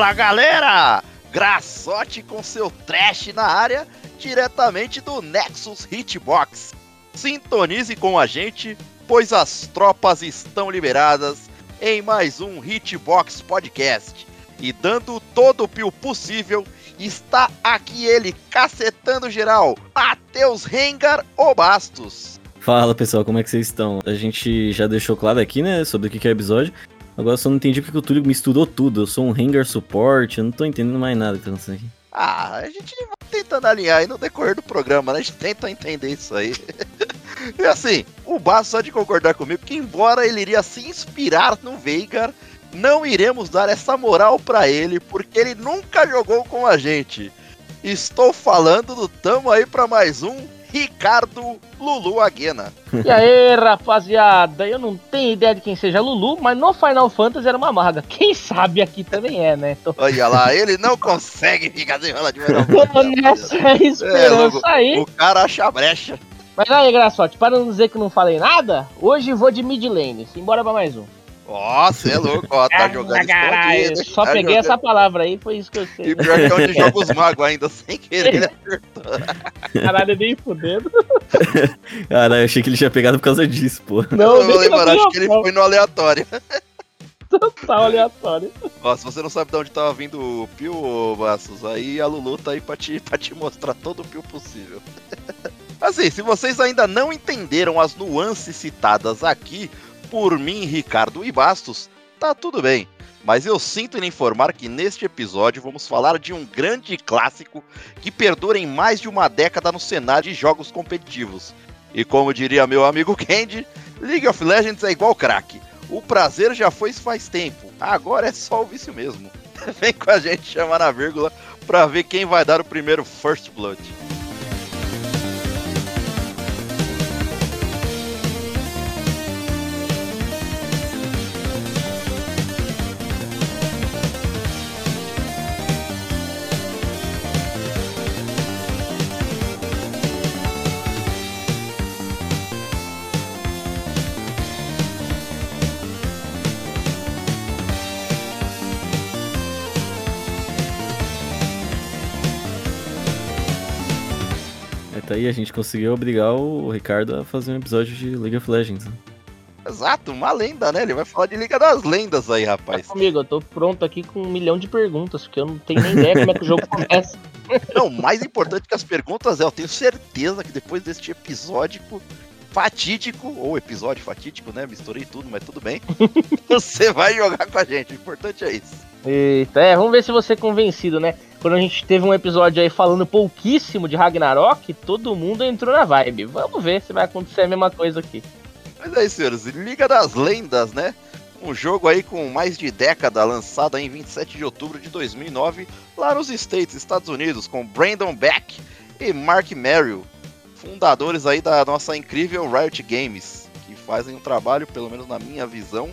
Fala galera! Graçote com seu trash na área, diretamente do Nexus Hitbox. Sintonize com a gente, pois as tropas estão liberadas em mais um Hitbox Podcast. E dando todo o pio possível, está aqui ele, cacetando geral, Matheus Rengar ou Bastos. Fala pessoal, como é que vocês estão? A gente já deixou claro aqui, né, sobre o que é o episódio. Agora só não entendi porque o Túlio misturou tudo. Eu sou um Hangar Support, eu não tô entendendo mais nada que tá acontecendo aqui. Ah, a gente vai tentando alinhar aí no decorrer do programa, né? A gente tenta entender isso aí. e assim, o Basso só de concordar comigo que, embora ele iria se inspirar no Veigar, não iremos dar essa moral para ele, porque ele nunca jogou com a gente. Estou falando do Tamo aí para mais um Ricardo Lulu Aguena. E aí, rapaziada, eu não tenho ideia de quem seja Lulu, mas no Final Fantasy era uma maga. Quem sabe aqui também é, né? Olha lá, ele não consegue ficar sem rola de Final Fantasy. nessa esperança é, aí. O cara acha a brecha. Mas aí, Graçote, para não dizer que não falei nada, hoje vou de mid lane. Simbora pra mais um. Nossa, é louco, ó, tá jogando escondido. Só tá peguei jogando... essa palavra aí, foi isso que eu sei. E pior que é onde joga os magos ainda, sem querer, ele acertou. Caralho, nem fudendo. Caralho, eu achei que ele tinha pegado por causa disso, pô. Não, não lembro, acho que ele foi no aleatório. Total aleatório. Ó, se você não sabe de onde tava vindo o Pio, Bassos, aí a Lulu tá aí pra te, pra te mostrar todo o Pio possível. Assim, se vocês ainda não entenderam as nuances citadas aqui, por mim, Ricardo e Bastos, tá tudo bem. Mas eu sinto em informar que neste episódio vamos falar de um grande clássico que perdura em mais de uma década no cenário de jogos competitivos. E como diria meu amigo Candy, League of Legends é igual crack. O prazer já foi faz tempo, agora é só o vício mesmo. Vem com a gente chamar na vírgula pra ver quem vai dar o primeiro First Blood. A gente conseguiu obrigar o Ricardo a fazer um episódio de League of Legends. Né? Exato, uma lenda, né? Ele vai falar de Liga das Lendas aí, rapaz. Tá comigo, eu tô pronto aqui com um milhão de perguntas, porque eu não tenho nem ideia como é que o jogo começa. Não, mais importante que as perguntas é, eu tenho certeza que depois deste episódico fatídico, ou episódio fatídico, né? Misturei tudo, mas tudo bem. você vai jogar com a gente, o importante é isso. Eita, é, vamos ver se você é convencido, né? Quando a gente teve um episódio aí falando pouquíssimo de Ragnarok, todo mundo entrou na vibe. Vamos ver se vai acontecer a mesma coisa aqui. Mas aí, senhores, Liga das Lendas, né? Um jogo aí com mais de década, lançado em 27 de outubro de 2009, lá nos States, Estados Unidos, com Brandon Beck e Mark Merrill, fundadores aí da nossa incrível Riot Games, que fazem um trabalho, pelo menos na minha visão,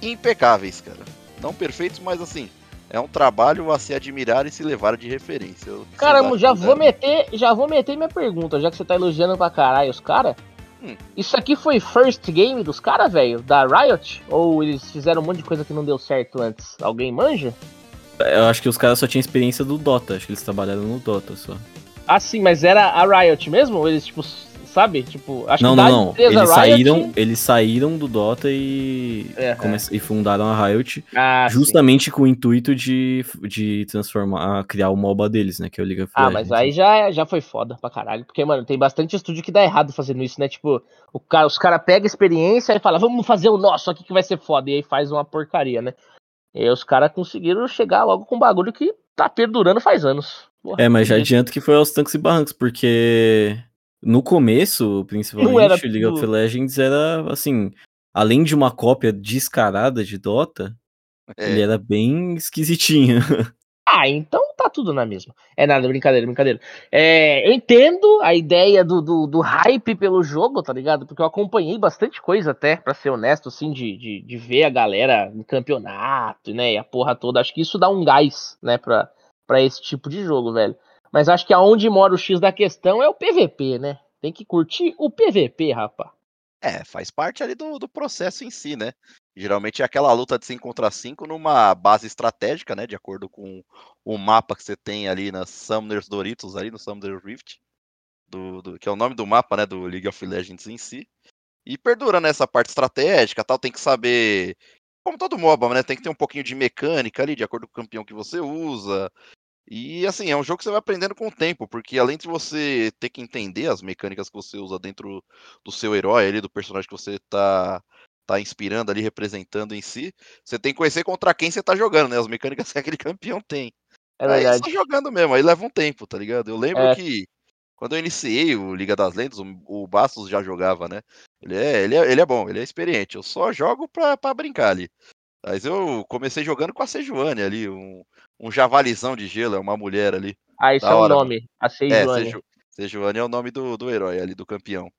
impecáveis, cara. Não perfeitos, mas assim, é um trabalho a se admirar e se levar de referência. Caramba, já vou meter, já vou meter minha pergunta, já que você tá elogiando pra caralho os caras. Hum. Isso aqui foi first game dos caras, velho? Da Riot? Ou eles fizeram um monte de coisa que não deu certo antes? Alguém manja? Eu acho que os caras só tinham experiência do Dota, acho que eles trabalharam no Dota só. Ah, sim, mas era a Riot mesmo? Eles, tipo, sabe? Tipo, acho não, que não, não. Eles Riot... saíram, eles saíram do Dota e, é, come... é. e fundaram a Riot ah, justamente sim. com o intuito de, de transformar, criar o MOBA deles, né? Que é o League of Legends. Ah, mas aí já, já foi foda pra caralho. Porque, mano, tem bastante estúdio que dá errado fazendo isso, né? Tipo, o cara, os caras pegam experiência e falam, vamos fazer o nosso aqui que vai ser foda. E aí faz uma porcaria, né? E aí os caras conseguiram chegar logo com um bagulho que tá perdurando faz anos. Porra, é, mas já adianto que foi aos tanques e barrancos, porque no começo, principalmente, era... League of Legends era, assim, além de uma cópia descarada de Dota, é. ele era bem esquisitinho. Ah, então tá tudo na mesma. É nada, brincadeira, brincadeira. É, eu entendo a ideia do, do, do, hype pelo jogo, tá ligado? Porque eu acompanhei bastante coisa até, pra ser honesto, assim, de, de, de ver a galera no campeonato, né? E a porra toda. Acho que isso dá um gás, né, pra, pra esse tipo de jogo, velho. Mas acho que aonde mora o X da questão é o PVP, né? Tem que curtir o PVP, rapá. É, faz parte ali do, do processo em si, né? Geralmente é aquela luta de 5 contra 5 numa base estratégica, né? De acordo com o mapa que você tem ali nas Summoners Doritos, ali no Summoner Rift, do, do, que é o nome do mapa, né? Do League of Legends em si. E perdura nessa parte estratégica tal, tem que saber. Como todo MOBA, né? Tem que ter um pouquinho de mecânica ali, de acordo com o campeão que você usa. E assim, é um jogo que você vai aprendendo com o tempo, porque além de você ter que entender as mecânicas que você usa dentro do seu herói ali, do personagem que você tá, tá inspirando ali, representando em si, você tem que conhecer contra quem você tá jogando, né? As mecânicas que aquele campeão tem. É verdade. Aí você tá jogando mesmo, aí leva um tempo, tá ligado? Eu lembro É. que quando eu iniciei o Liga das Lendas, o, o Bastos já jogava, né? Ele é, ele, é, ele é bom, ele é experiente. Eu só jogo pra, pra brincar ali. Mas eu comecei jogando com a Sejuani ali, um, um javalizão de gelo, é uma mulher ali. Ah, isso é hora, nome. A É, Sejuani. Seju, Sejuani é o nome do, do herói ali, do campeão.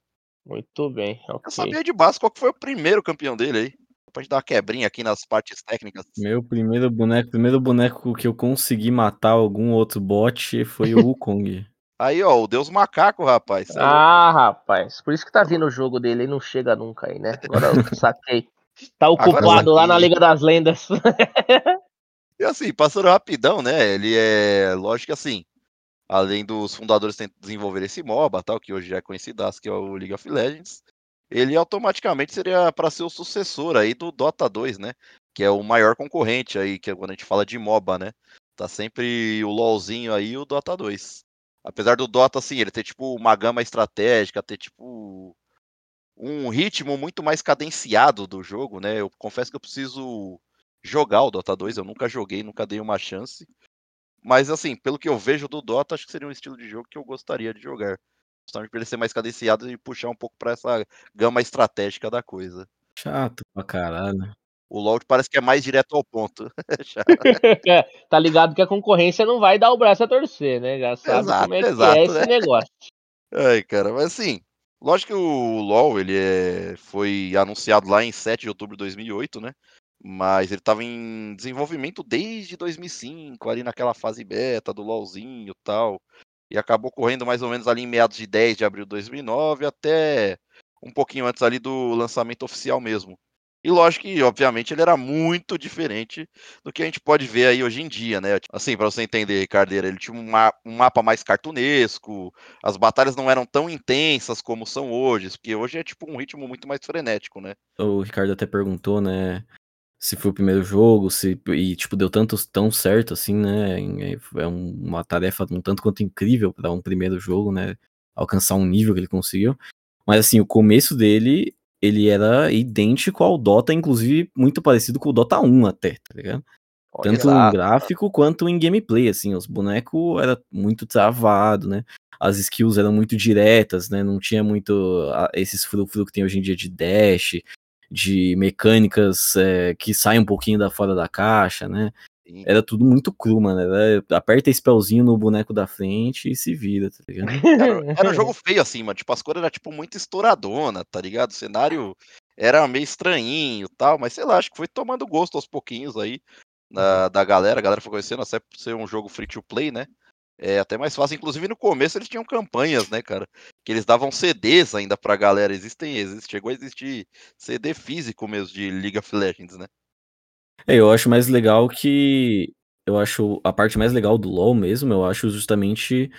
Muito bem, Eu sabia de base qual que foi o primeiro campeão dele aí. Pra gente dar uma quebrinha aqui nas partes técnicas. Meu primeiro boneco, primeiro boneco que eu consegui matar algum outro bot foi o Wukong. Aí, ó, o Deus Macaco, rapaz. é. Ah, rapaz. Por isso que tá vindo o jogo dele e não chega nunca aí, né? Agora eu saquei. Tá ocupado lá na Liga das Lendas. E assim, passando rapidão, né? Ele é. Lógico que assim. Além dos fundadores desenvolver esse MOBA, tal, que hoje já é conhecido, que é o League of Legends, ele automaticamente seria para ser o sucessor aí do Dota 2, né? Que é o maior concorrente aí, que é quando a gente fala de MOBA, né? Tá sempre o LoLzinho aí e o Dota 2. Apesar do Dota, assim, ele ter tipo uma gama estratégica, ter tipo um ritmo muito mais cadenciado do jogo, né? Eu confesso que eu preciso jogar o Dota 2, eu nunca joguei, nunca dei uma chance. Mas assim, pelo que eu vejo do Dota, acho que seria um estilo de jogo que eu gostaria de jogar. Justamente pra ele ser mais cadenciado e puxar um pouco pra essa gama estratégica da coisa. Chato pra caralho. O LoL parece que é mais direto ao ponto. Já- tá ligado que a concorrência não vai dar o braço a torcer, né? Já sabe Exato, como é que exato, é esse né? negócio. Ai, cara, mas assim, lógico que o LoL ele é, foi anunciado lá em 7 de outubro de 2008, né? Mas ele estava em desenvolvimento desde 2005, ali naquela fase beta do LoLzinho e tal. E acabou correndo mais ou menos ali em meados de 10 de abril de 2009 até um pouquinho antes ali do lançamento oficial mesmo. E lógico que, obviamente, ele era muito diferente do que a gente pode ver aí hoje em dia, né? Assim, para você entender, Cardeira, ele tinha um, ma- mapa mais cartunesco, as batalhas não eram tão intensas como são hoje, porque hoje é tipo um ritmo muito mais frenético, né? O Ricardo até perguntou, né? Se foi o primeiro jogo, se. E, tipo, deu tanto, tão certo assim, né? É um- uma tarefa um tanto quanto incrível pra um primeiro jogo, né? Alcançar um nível que ele conseguiu. Mas, assim, o começo dele, ele era idêntico ao Dota, inclusive muito parecido com o Dota 1 até, tá ligado? Olha Tanto lá. em gráfico quanto em gameplay, assim, os bonecos era muito travado, né? As skills eram muito diretas, né? Não tinha muito ah, esses frufru que tem hoje em dia de dash, de mecânicas é, que saem um pouquinho da fora da caixa, né? Sim. Era tudo muito cru, mano. Era, aperta spellzinho no boneco da frente e se vira, tá ligado? Era, era um jogo feio assim, mano. Tipo, as cores eram tipo muito estouradona, tá ligado? O cenário era meio estranhinho e tal, mas sei lá, acho que foi tomando gosto aos pouquinhos aí da, da galera. A galera foi conhecendo, até por ser um jogo free to play, né? É até mais fácil. Inclusive no começo eles tinham campanhas, né, cara? Que eles davam CDs ainda pra galera. Existem, existe, chegou a existir CD físico mesmo de League of Legends, né? É, eu acho mais legal que. Eu acho a parte mais legal do LoL mesmo, eu acho justamente.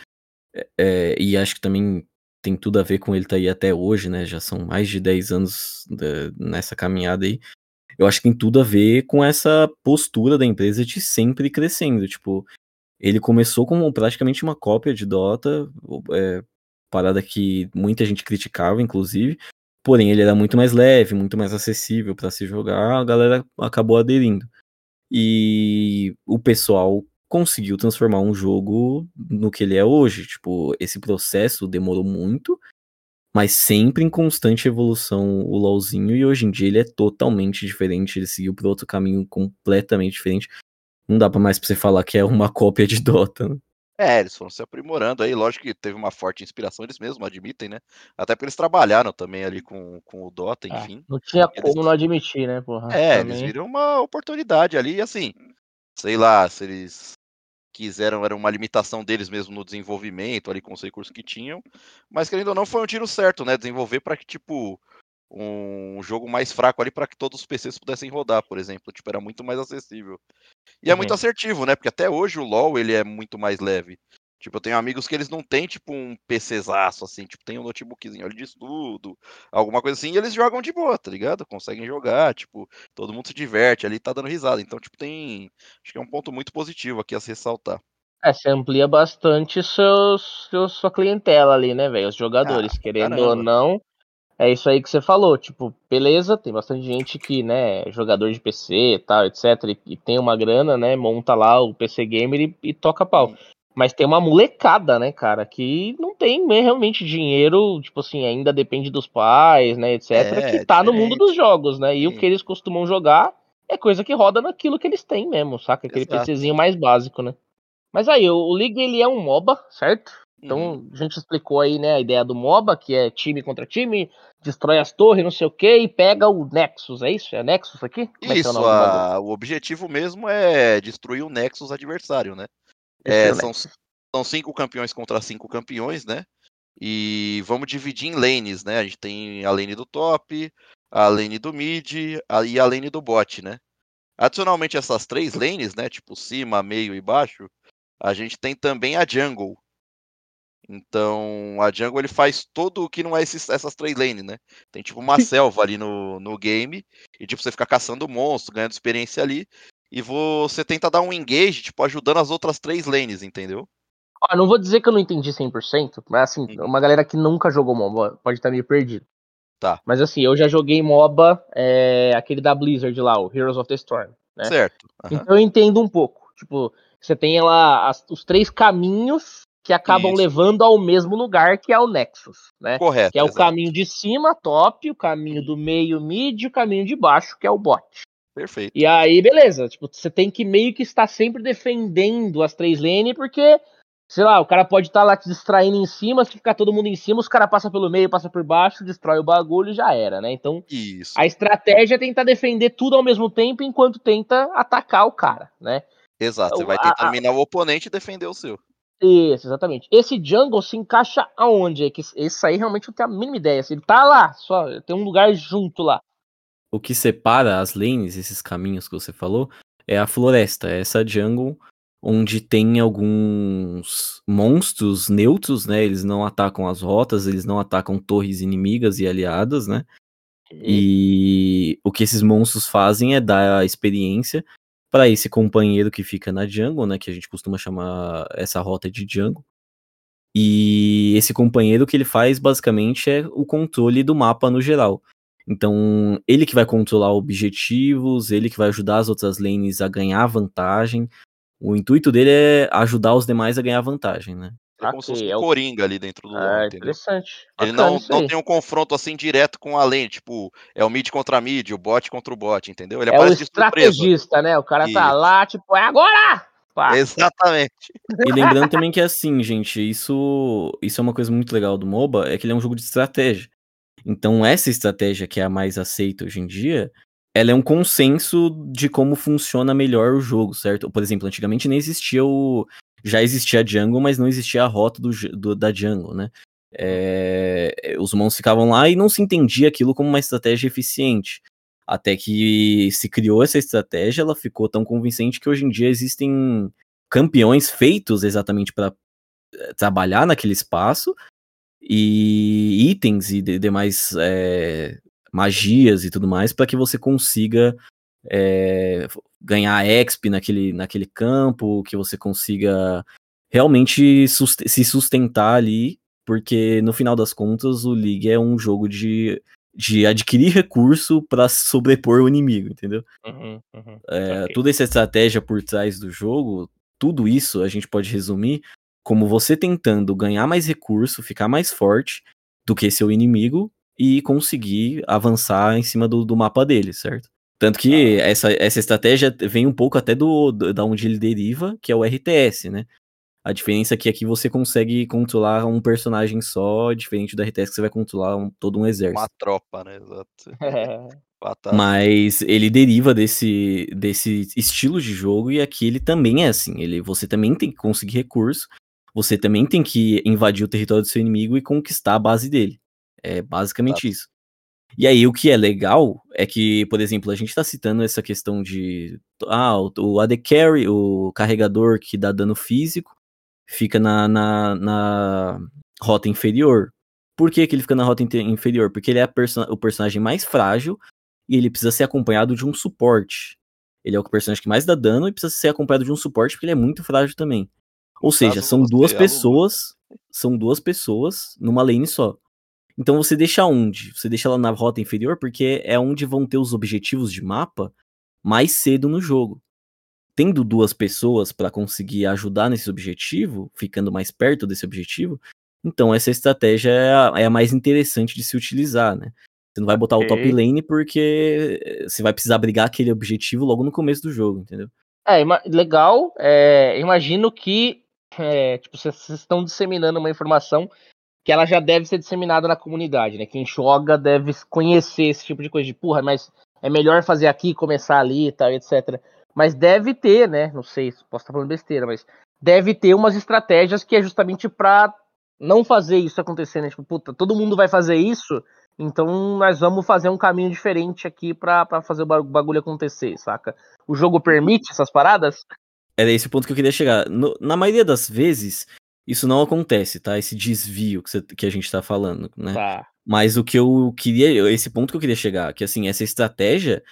é, e acho que também tem tudo a ver com ele tá aí até hoje, né? Já são mais de 10 anos da- nessa caminhada aí. Eu acho que tem tudo a ver com essa postura da empresa de sempre crescendo. Tipo, ele começou como praticamente uma cópia de Dota, é, parada que muita gente criticava, inclusive. Porém, ele era muito mais leve, muito mais acessível para se jogar, a galera acabou aderindo. E o pessoal conseguiu transformar um jogo no que ele é hoje. Tipo, esse processo demorou muito, mas sempre em constante evolução o LoLzinho, e hoje em dia ele é totalmente diferente, ele seguiu por outro caminho completamente diferente. Não dá pra mais pra você falar que é uma cópia de Dota. Né? É, eles foram se aprimorando aí. Lógico que teve uma forte inspiração, eles mesmos admitem, né? Até porque eles trabalharam também ali com, com o Dota, Ah, enfim. não tinha Eles- como não admitir, né, porra? É, Também. eles viram uma oportunidade ali, assim, sei lá, se eles quiseram, era uma limitação deles mesmo no desenvolvimento, ali com os recursos que tinham, mas querendo ou não, foi um tiro certo, né? Desenvolver para que, tipo, um jogo mais fraco ali para que todos os PCs pudessem rodar, por exemplo. Tipo, era muito mais acessível. E é muito uhum. assertivo, né? Porque até hoje o LoL ele é muito mais leve. Tipo, eu tenho amigos que eles não têm, tipo, um PCzaço, assim, tipo, tem um notebookzinho ali de estudo, alguma coisa assim, e eles jogam de boa, tá ligado? Conseguem jogar, tipo, todo mundo se diverte ali, tá dando risada. Então, tipo, tem. Acho que é um ponto muito positivo aqui a se ressaltar. É, você amplia bastante seus, seus, sua clientela ali, né, velho? Os jogadores, ah, querendo caramba. ou não. É isso aí que você falou, tipo, beleza, tem bastante gente que, né, é jogador de PC e tal, etc, e, e, tem uma grana, né, monta lá o PC Gamer e, e toca pau. Mas tem uma molecada, né, cara, que não tem realmente dinheiro, tipo assim, ainda depende dos pais, né, etc, é, que tá no mundo dos jogos, né? E Sim. o que eles costumam jogar é coisa que roda naquilo que eles têm mesmo, saca? Aquele Exato. PCzinho mais básico, né? Mas aí, o League ele é um MOBA, certo? Então uhum. a gente explicou aí, né, a ideia do MOBA, que é time contra time, destrói as torres, não sei o que, e pega o Nexus, é isso? É Nexus aqui? Como isso, é o, a... o, objetivo mesmo é destruir o Nexus adversário, né? É, são, são cinco campeões contra cinco campeões, né? E vamos dividir em lanes, né? A gente tem a lane do top, a lane do mid e a lane do bot, né? Adicionalmente essas três lanes, né? Tipo cima, meio e baixo, a gente tem também a jungle. Então, a jungle ele faz todo o que não é esses, essas três lanes, né? Tem tipo uma selva ali no, no game, e tipo, você fica caçando monstro, ganhando experiência ali, e você tenta dar um engage, tipo, ajudando as outras três lanes, entendeu? Ah, não vou dizer que eu não entendi 100%, mas assim, hum. uma galera que nunca jogou MOBA pode estar meio perdido. Tá. Mas assim, eu já joguei MOBA, é, aquele da Blizzard lá, o Heroes of the Storm, né? Certo. Uhum. Então eu entendo um pouco. Tipo, você tem lá as, os três caminhos que acabam Isso. levando ao mesmo lugar, que é o Nexus, né? Correto. Que é exato. o caminho de cima, top, o caminho do meio, mid, e o caminho de baixo, que é o bot. Perfeito. E aí, beleza. Tipo, você tem que meio que estar sempre defendendo as três lanes, porque, sei lá, o cara pode estar lá te distraindo em cima, se ficar todo mundo em cima, os caras passam pelo meio, passa por baixo, destrói o bagulho e já era, né? Então, Isso. a estratégia é tentar defender tudo ao mesmo tempo enquanto tenta atacar o cara, né? Exato, você vai tentar dominar o oponente e defender o seu. Isso, exatamente. Esse jungle se encaixa aonde? É que esse aí realmente não tenho a mínima ideia. Ele tá lá, só tem um lugar junto lá. O que separa as lanes, esses caminhos que você falou, é a floresta, é essa jungle onde tem alguns monstros neutros, né? Eles não atacam as rotas, eles não atacam torres inimigas e aliadas, né? E o que esses monstros fazem é dar a experiência para esse companheiro que fica na jungle, né, que a gente costuma chamar essa rota de jungle. E esse companheiro que ele faz basicamente é o controle do mapa no geral. Então, ele que vai controlar objetivos, ele que vai ajudar as outras lanes a ganhar vantagem. O intuito dele é ajudar os demais a ganhar vantagem, né? É como se fosse um é o... coringa ali dentro do é, interessante. Ele não, não tem um confronto assim direto com a lane, tipo, é o mid contra mid, o bot contra o bot, entendeu? Ele é o estrategista, né? O cara Isso. tá lá, tipo, é agora! Pá. Exatamente. E lembrando também que é assim, gente, isso, isso é uma coisa muito legal do MOBA, é que ele é um jogo de estratégia. Então essa estratégia que é a mais aceita hoje em dia, ela é um consenso de como funciona melhor o jogo, certo? Por exemplo, antigamente nem existia o já existia jungle, mas não existia a rota do, do da jungle, né? É, os monstros ficavam lá e não se entendia aquilo como uma estratégia eficiente. Até que se criou essa estratégia, ela ficou tão convincente que hoje em dia existem campeões feitos exatamente para eh, trabalhar naquele espaço e itens e demais é, magias e tudo mais para que você consiga é, ganhar exp naquele, naquele campo, que você consiga realmente sust se sustentar ali, porque no final das contas o League é um jogo de, de adquirir recurso para sobrepor o inimigo, entendeu? Uhum, uhum. É, okay. Toda essa estratégia por trás do jogo, tudo isso a gente pode resumir como você tentando ganhar mais recurso, ficar mais forte do que seu inimigo e conseguir avançar em cima do, do mapa dele, certo? Tanto que ah. essa, essa estratégia vem um pouco até do, do, da onde ele deriva, que é o RTS, né? A diferença é que aqui você consegue controlar um personagem só, diferente do RTS que você vai controlar um, todo um exército. Uma tropa, né? Exato. Mas ele deriva desse, desse estilo de jogo e aqui ele também é assim. Ele, você também tem que conseguir recurso, você também tem que invadir o território do seu inimigo e conquistar a base dele. É basicamente Exato. isso. E aí, o que é legal é que, por exemplo, a gente tá citando essa questão de. Ah, o, o AD Carry, o carregador que dá dano físico, fica na, na, na rota inferior. Por que, que ele fica na rota inferior? Porque ele é perso o personagem mais frágil e ele precisa ser acompanhado de um suporte. Ele é o personagem que mais dá dano e precisa ser acompanhado de um suporte porque ele é muito frágil também. Ou seja, são duas pessoas, são duas pessoas numa lane só. Então você deixa onde? Você deixa ela na rota inferior porque é onde vão ter os objetivos de mapa mais cedo no jogo. Tendo duas pessoas para conseguir ajudar nesse objetivo, ficando mais perto desse objetivo, então essa estratégia é a, é a mais interessante de se utilizar, né? Você não vai botar okay. o top lane porque você vai precisar brigar aquele objetivo logo no começo do jogo, entendeu? É, legal. É, imagino que é, tipo, vocês estão disseminando uma informação que ela já deve ser disseminada na comunidade, né? Quem joga deve conhecer esse tipo de coisa de porra, mas é melhor fazer aqui, começar ali e tal, etc. Mas deve ter, né? Não sei, posso estar falando besteira, mas deve ter umas estratégias que é justamente pra não fazer isso acontecer, né? Tipo, puta, todo mundo vai fazer isso, então nós vamos fazer um caminho diferente aqui pra fazer o bagulho acontecer, saca? O jogo permite essas paradas? Era esse o ponto que eu queria chegar. No, na maioria das vezes, isso não acontece, tá? Esse desvio que, você, que a gente tá falando, né? Tá. Mas o que eu queria, esse ponto que eu queria chegar, que assim, essa estratégia,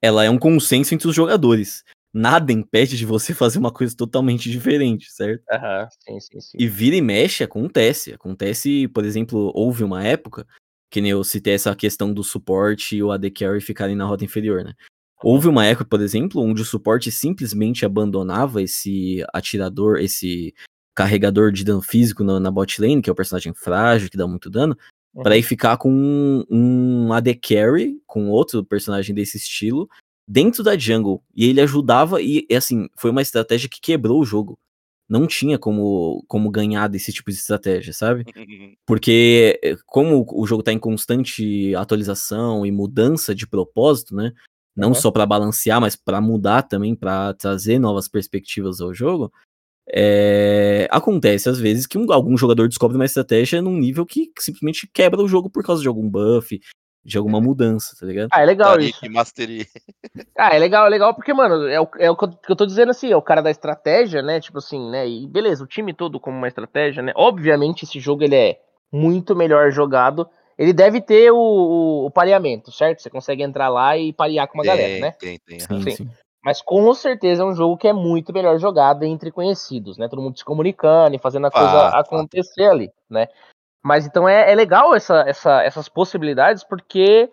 ela é um consenso entre os jogadores. Nada impede de você fazer uma coisa totalmente diferente, certo? Aham, sim, sim, sim. E vira e mexe, acontece. Acontece, por exemplo, houve uma época, que nem eu citei essa questão do suporte e o AD Carry ficarem na rota inferior, né? Houve uma época, por exemplo, onde o suporte simplesmente abandonava esse atirador, esse carregador de dano físico na, na bot lane, que é o personagem frágil, que dá muito dano, uhum. para ir ficar com um, um AD Carry, com outro personagem desse estilo, dentro da jungle. E ele ajudava, e assim, foi uma estratégia que quebrou o jogo. Não tinha como, como ganhar desse tipo de estratégia, sabe? Porque, eh, como o jogo tá em constante atualização e mudança de propósito, né? Não uhum. só para balancear, mas para mudar também, para trazer novas perspectivas ao jogo. É... Acontece às vezes que um, algum jogador descobre uma estratégia num nível que, que, simplesmente quebra o jogo por causa de algum buff, de alguma mudança, tá ligado? Ah, é legal isso. Mastery. Ah, é legal, é legal porque, mano, é o, é o que eu tô dizendo assim, é o cara da estratégia, né? Tipo assim, né? E beleza, o time todo como uma estratégia, né? Obviamente esse jogo ele é muito melhor jogado ele deve ter o, o, o, pareamento, certo? Você consegue entrar lá e parear com uma tem, galera, né? Tem, tem. Sim, sim. Mas com certeza é um jogo que é muito melhor jogado entre conhecidos, né? Todo mundo se comunicando e fazendo a coisa acontecer ali, né? Mas então é, é legal essa, essa, essas possibilidades, porque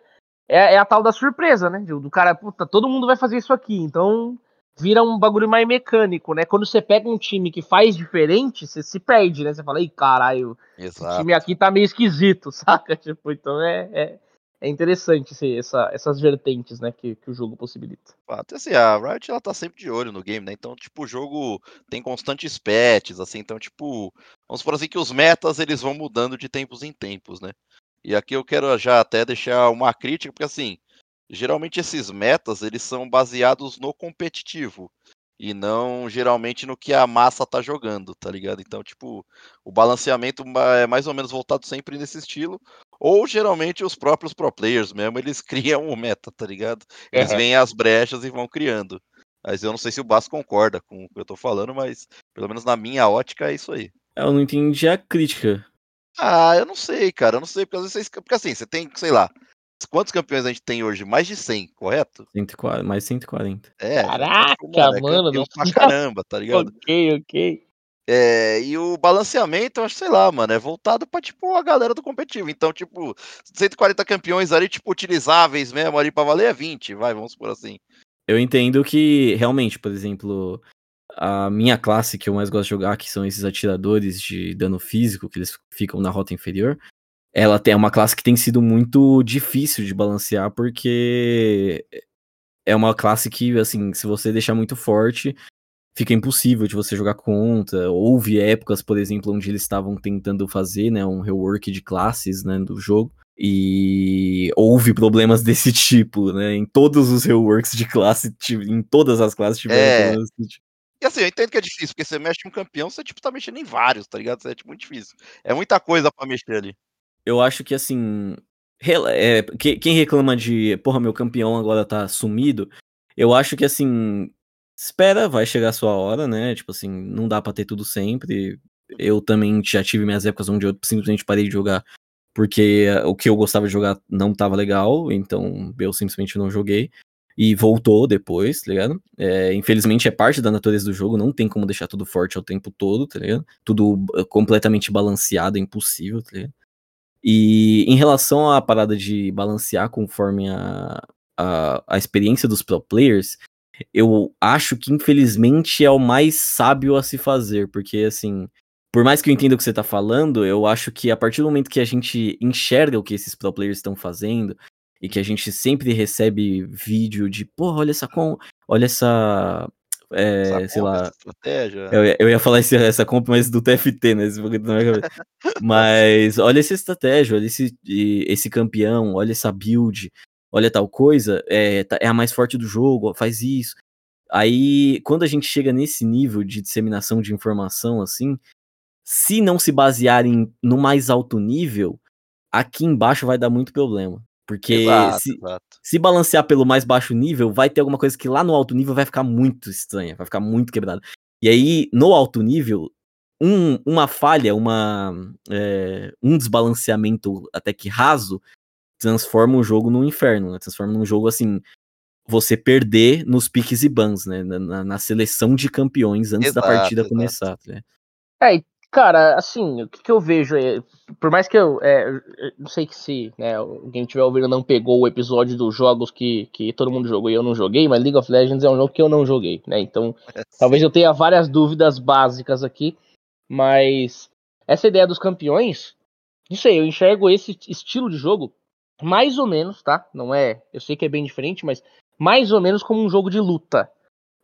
é, é, a tal da surpresa, né? Do cara, puta, todo mundo vai fazer isso aqui, então vira um bagulho mais mecânico, né? Quando você pega um time que faz diferente, você se perde, né? Você fala, ih, caralho, esse time aqui tá meio esquisito, saca? Tipo, então é, é, é interessante essa, essas vertentes, né, que, que o jogo possibilita. Fato, assim, a Riot, ela tá sempre de olho no game, né? Então, tipo, o jogo tem constantes patches, assim, então, tipo, vamos por assim que os metas, eles vão mudando de tempos em tempos, né? E aqui eu quero já até deixar uma crítica, porque assim, geralmente esses metas eles são baseados no competitivo e não geralmente no que a massa tá jogando, tá ligado? Então, tipo, o balanceamento é mais ou menos voltado sempre nesse estilo, ou geralmente os próprios pro players mesmo, eles criam o meta, tá ligado? Eles uhum. veem as brechas e vão criando. Mas eu não sei se o Bass concorda com o que eu tô falando, mas pelo menos na minha ótica é isso aí. Eu não entendi a crítica. Ah, eu não sei, cara, eu não sei, porque às vezes, porque assim, você tem, sei lá, Quantos campeões a gente tem hoje? Mais de 100, correto? 140, mais 140. É, Caraca, é mano. É pra caramba, tá ligado? ok, ok. É, e o balanceamento, eu acho, sei lá, mano, é voltado pra, tipo, a galera do competitivo. Então, tipo, 140 campeões ali, tipo, utilizáveis mesmo ali pra valer é 20, vai, vamos por assim. Eu entendo que, realmente, por exemplo, a minha classe que eu mais gosto de jogar, que são esses atiradores de dano físico, que eles ficam na rota inferior, ela tem uma classe que tem sido muito difícil de balancear, porque é uma classe que, assim, se você deixar muito forte, fica impossível de você jogar contra. Houve épocas, por exemplo, onde eles estavam tentando fazer, né, um rework de classes, né, do jogo. E houve problemas desse tipo, né? Em todos os reworks de classe, em todas as classes tiveram é... problemas desse tipo. E assim, eu entendo que é difícil, porque você mexe um campeão, você tipo, tá mexendo em vários, tá ligado? É tipo, muito difícil. É muita coisa para mexer ali eu acho que assim, é, quem reclama de, porra, meu campeão agora tá sumido, eu acho que assim, espera, vai chegar a sua hora, né? Tipo assim, não dá pra ter tudo sempre. Eu também já tive minhas épocas onde eu simplesmente parei de jogar porque o que eu gostava de jogar não tava legal, então eu simplesmente não joguei. E voltou depois, tá ligado? É, infelizmente é parte da natureza do jogo, não tem como deixar tudo forte ao tempo todo, tá ligado? Tudo completamente balanceado, é impossível, tá ligado? E em relação à parada de balancear conforme a, a, a experiência dos pro players, eu acho que infelizmente é o mais sábio a se fazer, porque assim, por mais que eu entenda o que você tá falando, eu acho que a partir do momento que a gente enxerga o que esses pro players estão fazendo e que a gente sempre recebe vídeo de, porra, olha essa com, olha essa é, essa sei compra, lá. Estratégia. Eu, eu, ia falar esse, essa compra, mas do TFT, né? mas olha essa estratégia, olha esse, esse campeão, olha essa build, olha tal coisa, é, é a mais forte do jogo, faz isso. Aí, quando a gente chega nesse nível de disseminação de informação, assim, se não se basearem no mais alto nível, aqui embaixo vai dar muito problema. Porque exato, se, exato. se balancear pelo mais baixo nível, vai ter alguma coisa que lá no alto nível vai ficar muito estranha, vai ficar muito quebrada. E aí, no alto nível, um, uma falha, uma, é, um desbalanceamento até que raso, transforma o jogo num inferno, né? Transforma num jogo assim, você perder nos piques e bans, né? Na, na seleção de campeões antes exato, da partida exato. começar. Né? É, Cara, assim, o que, que eu vejo é, por mais que eu, é, eu não sei que se né, alguém tiver ouvindo não pegou o episódio dos jogos que, que todo mundo jogou e eu não joguei, mas League of Legends é um jogo que eu não joguei, né? Então, é, talvez eu tenha várias dúvidas básicas aqui, mas essa ideia dos campeões, não sei, eu enxergo esse estilo de jogo mais ou menos, tá? Não é, eu sei que é bem diferente, mas mais ou menos como um jogo de luta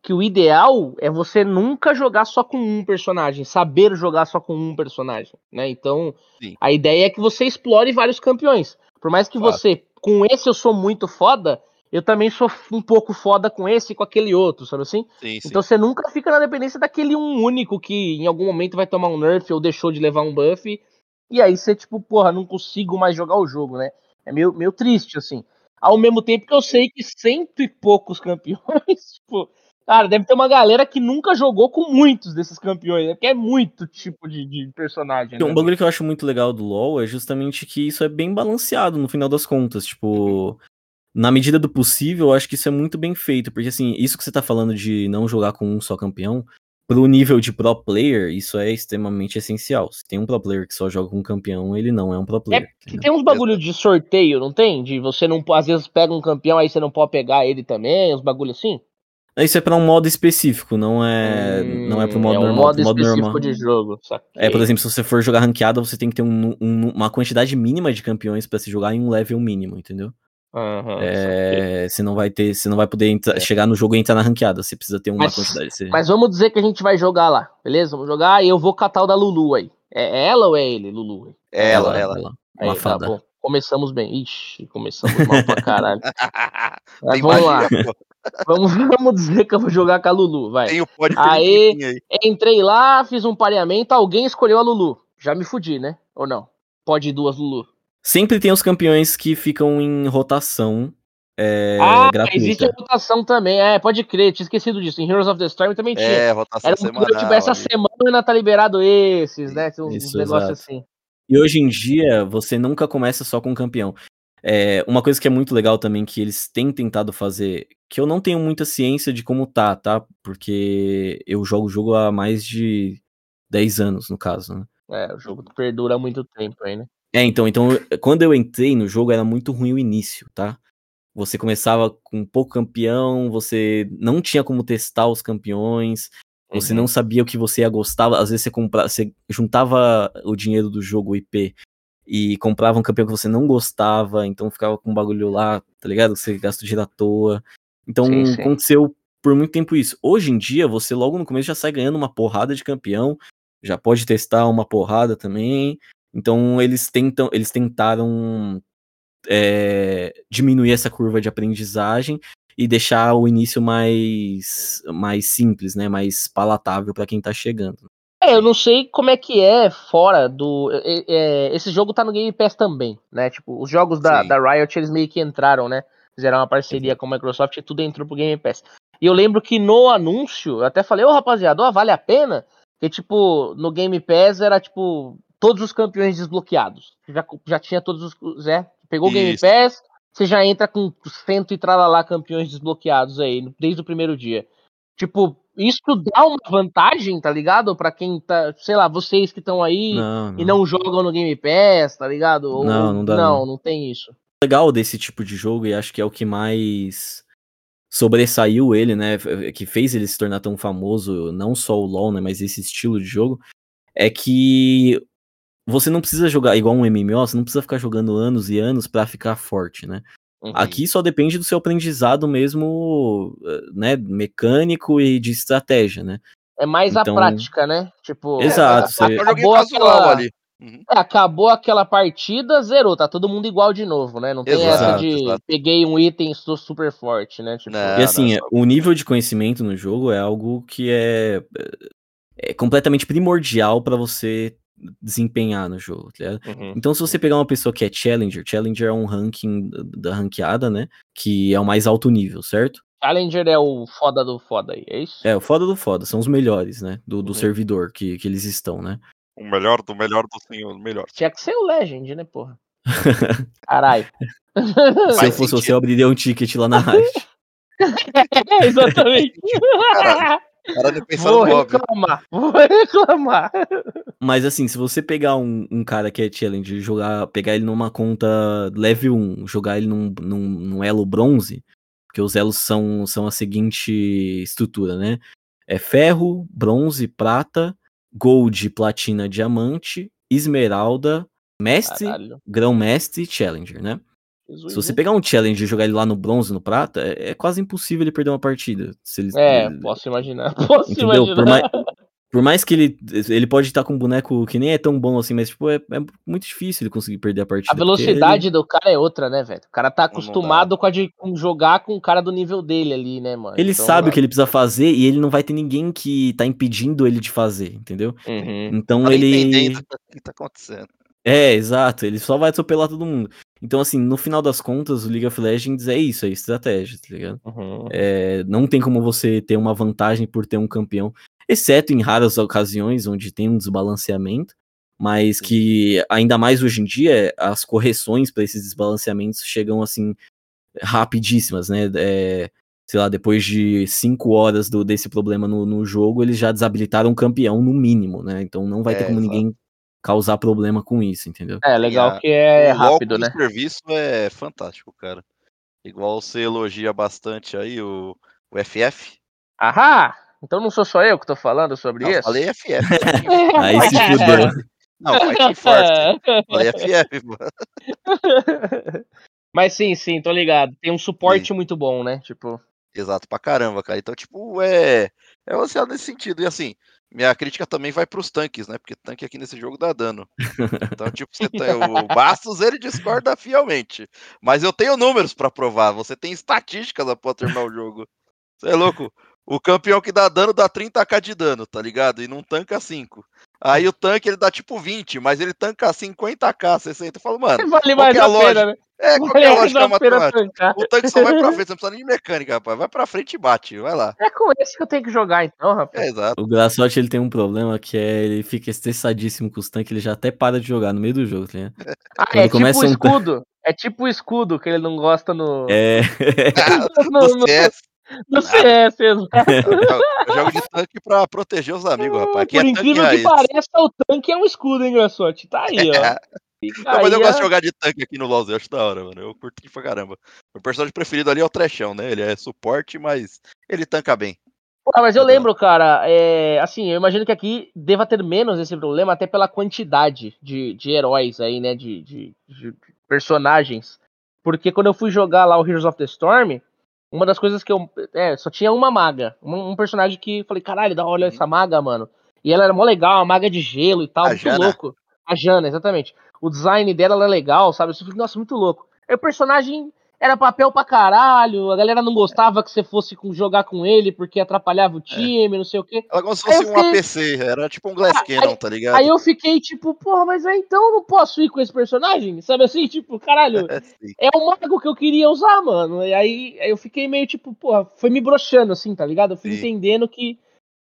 que o ideal é você nunca jogar só com um personagem, saber jogar só com um personagem, né? Então, Sim. a ideia é que você explore vários campeões. Por mais que claro. você, com esse eu sou muito foda, eu também sou um pouco foda com esse e com aquele outro, sabe assim? Sim, sim. Então você nunca fica na dependência daquele um único que em algum momento vai tomar um nerf ou deixou de levar um buff. E aí você, tipo, porra, não consigo mais jogar o jogo, né? É meio, meio triste, assim. Ao mesmo tempo que eu sei que cento e poucos campeões, tipo, Cara, deve ter uma galera que nunca jogou com muitos desses campeões, né? porque é muito tipo de, de personagem. Né? Um bagulho que eu acho muito legal do LoL é justamente que isso é bem balanceado no final das contas. Tipo, na medida do possível, eu acho que isso é muito bem feito. Porque, assim, isso que você tá falando de não jogar com um só campeão, pro nível de pro player, isso é extremamente essencial. Se tem um pro player que só joga com um campeão, ele não é um pro player. É, que tem uns bagulho de sorteio, não tem? De você não, às vezes pega um campeão, aí você não pode pegar ele também, uns bagulho assim? Isso é para um modo específico, não é, hum, não é pro modo é um normal. modo, modo específico normal. de jogo. Saquei. É, por exemplo, se você for jogar ranqueada, você tem que ter um, um, uma quantidade mínima de campeões para se jogar em um level mínimo, entendeu? Uhum, é, você não vai ter, você não vai poder entrar, é. chegar no jogo e entrar na ranqueada. Você precisa ter uma mas, quantidade. Você... Mas vamos dizer que a gente vai jogar lá, beleza? Vamos jogar e eu vou catar o da Lulu aí. É ela ou é ele, Lulu? É ela, ela. ela. Uma aí, tá fada. Tá começamos bem. Ixi, começamos mal pra caralho. Mas vamos lá. Vamos, vamos dizer que eu vou jogar com a Lulu, vai. Tem o aí, aí, entrei lá, fiz um pareamento, alguém escolheu a Lulu. Já me fudi, né? Ou não? Pode ir duas Lulu. Sempre tem os campeões que ficam em rotação é, ah, gratuita. existe a rotação também, é, pode crer, tinha esquecido disso. Em Heroes of the Storm também tinha. É, rotação Era um semanal, tipo, essa semana ainda tá liberado esses, né? Tem uns, Isso, negócios assim. E hoje em dia, você nunca começa só com um campeão. É, uma coisa que é muito legal também que eles têm tentado fazer, que eu não tenho muita ciência de como tá, tá? Porque eu jogo o jogo há mais de 10 anos, no caso, né? É, o jogo perdura muito tempo aí, né? É, então, então, quando eu entrei no jogo era muito ruim o início, tá? Você começava com pouco campeão, você não tinha como testar os campeões, você uhum. não sabia o que você ia gostar, às vezes você comprava, você juntava o dinheiro do jogo IP e comprava um campeão que você não gostava, então ficava com um bagulho lá, tá ligado? Você gasta dinheiro à toa. Então sim, sim. aconteceu por muito tempo isso. Hoje em dia, você logo no começo já sai ganhando uma porrada de campeão, já pode testar uma porrada também. Então eles tentam, eles tentaram é, diminuir essa curva de aprendizagem e deixar o início mais mais simples, né, mais palatável para quem tá chegando. É, eu não sei como é que é fora do. É, esse jogo tá no Game Pass também, né? Tipo, os jogos da, da Riot, eles meio que entraram, né? Fizeram uma parceria uhum. com a Microsoft e tudo entrou pro Game Pass. E eu lembro que no anúncio, eu até falei, ô rapaziada, ó, vale a pena? Que tipo, no Game Pass era tipo todos os campeões desbloqueados. Já, já tinha todos os. É, pegou o Game Pass, você já entra com cento e tralalá campeões desbloqueados aí, desde o primeiro dia. Tipo, isso dá uma vantagem, tá ligado? Para quem tá, sei lá, vocês que estão aí não, não. e não jogam no Game Pass, tá ligado? Ou, não, não dá. Não, não, não tem isso. Legal desse tipo de jogo e acho que é o que mais sobressaiu ele, né, que fez ele se tornar tão famoso, não só o LoL, né, mas esse estilo de jogo, é que você não precisa jogar igual um MMO, você não precisa ficar jogando anos e anos para ficar forte, né? Uhum. Aqui só depende do seu aprendizado mesmo, eh, né, mecânico e de estratégia, né? É mais então... a prática, né? Tipo, Exato, é, você... acabou aquela... ali. Uhum. É, acabou aquela partida, zerou, tá todo mundo igual de novo, né? Não tem exato, essa de exato. peguei um item estou super forte, né? Tipo... Não, e assim, não, o nível de conhecimento no jogo é algo que é, é completamente primordial para você desempenhar no jogo, tá uhum. Então, se você pegar uma pessoa que é Challenger, Challenger é um ranking da ranqueada, né? Que é o mais alto nível, certo? Challenger é o foda do foda aí, é isso? É, o foda do foda, são os melhores, né? Do, do uhum. servidor que, que eles estão, né? O melhor do melhor do senhor, melhor. Tinha que ser o Legend, né, porra? Caralho. Se eu fosse você, eu abriria um ticket lá na Riot. é, exatamente. Vou reclamar, vou reclamar. Mas assim, se você pegar um, um cara que é challenge, jogar, pegar ele numa conta level 1, jogar ele num, num, num elo bronze, porque os elos são, são a seguinte estrutura, né? É ferro, bronze, prata, Gold, Platina, Diamante, Esmeralda, Mestre, Grão-Mestre e Challenger, né? Jesus, se você pegar um Challenger e jogar ele lá no bronze, no prata, é, é quase impossível ele perder uma partida. Ele, é, posso imaginar. Posso entendeu? imaginar. Por mais, por mais que ele, ele pode estar com um boneco que nem é tão bom assim, mas tipo, é, é muito difícil ele conseguir perder a partida. A velocidade ele... do cara é outra, né, velho? O cara tá acostumado com, a de, com jogar com o cara do nível dele ali, né, mano? Ele então, sabe mano... o que ele precisa fazer e ele não vai ter ninguém que tá impedindo ele de fazer, entendeu? Uhum. Então tá ele. Entendendo o que tá acontecendo. É, exato, ele só vai atropelar todo mundo. Então, assim, no final das contas, o League of Legends é isso, é estratégia, tá ligado? Uhum. É, não tem como você ter uma vantagem por ter um campeão exceto em raras ocasiões onde tem um desbalanceamento, mas que ainda mais hoje em dia as correções para esses desbalanceamentos chegam assim rapidíssimas, né? É, sei lá, depois de cinco horas do, desse problema no, no, jogo, eles já desabilitaram um campeão no mínimo, né? Então não vai é, ter como exato. ninguém causar problema com isso, entendeu? É, legal que é rápido, né? O serviço é fantástico, cara. Igual você elogia bastante aí o, o FF. Ahá! Então não sou só eu que tô falando sobre não, isso? Falei FF. Aí se fudeu. Não, Fighting Force. Falei FF, mano. Mas sim, sim, tô ligado. Tem um suporte sim. muito bom, né? Tipo. Exato, pra caramba, cara. Então, tipo, é. É baseado nesse sentido. E assim, minha crítica também vai pros tanques, né? Porque tanque aqui nesse jogo dá dano. Então, tipo, você tem, o Bastos ele discorda fielmente. Mas eu tenho números para provar. Você tem estatísticas após terminar o jogo. Você é louco? O campeão que dá dano dá 30k de dano, tá ligado? E não tanca 5. Aí o tanque ele dá tipo 20, mas ele tanca 50k, 60. Eu falo, mano. Vale mais é a lógica? pena, né? É, qual é a lógica matemática? O tanque só vai pra frente, não precisa nem de mecânica, rapaz. Vai pra frente e bate, vai lá. É com esse que eu tenho que jogar, então, rapaz. É, exato. O Graçote ele tem um problema que é ele fica estressadíssimo com os tanques, ele já até para de jogar no meio do jogo, tá ligado? Ah, Quando é tipo o um escudo. É tipo o escudo que ele não gosta no. É. no, no, no CS. No CS, exato. Eu jogo de tanque pra proteger os amigos, rapaz. Aqui Por é incrível que pareça, o tanque é um escudo, hein, Graçote? Tá aí, ó. Não, mas eu gosto de jogar de tanque aqui no LoL, eu acho da hora, mano. Eu curto pra caramba. Meu personagem preferido ali é o Trechão, né? Ele é suporte, mas ele tanca bem. Ah, mas eu lembro, cara, é, assim, eu imagino que aqui deva ter menos esse problema, até pela quantidade de, de heróis aí, né? De, de, de personagens. Porque quando eu fui jogar lá o Heroes of the Storm, uma das coisas que eu. É, só tinha uma maga. Um, um personagem que falei, caralho, dá olha essa maga, mano. E ela era mó legal, uma maga de gelo e tal, a muito Jana. louco. A Jana, exatamente. O design dela era legal, sabe? Eu falei, nossa, muito louco. Aí o personagem era papel pra caralho, a galera não gostava que você fosse com, jogar com ele porque atrapalhava o é. time, é. não sei o quê. Ela como se fosse um. APC, era tipo um Glass Cannon, aí, tá ligado? Aí eu fiquei tipo, porra, mas aí então eu não posso ir com esse personagem? Sabe assim? Tipo, caralho, é, é o mago que eu queria usar, mano. E aí, aí eu fiquei meio tipo, porra, foi me broxando assim, tá ligado? Eu fui Sim. entendendo que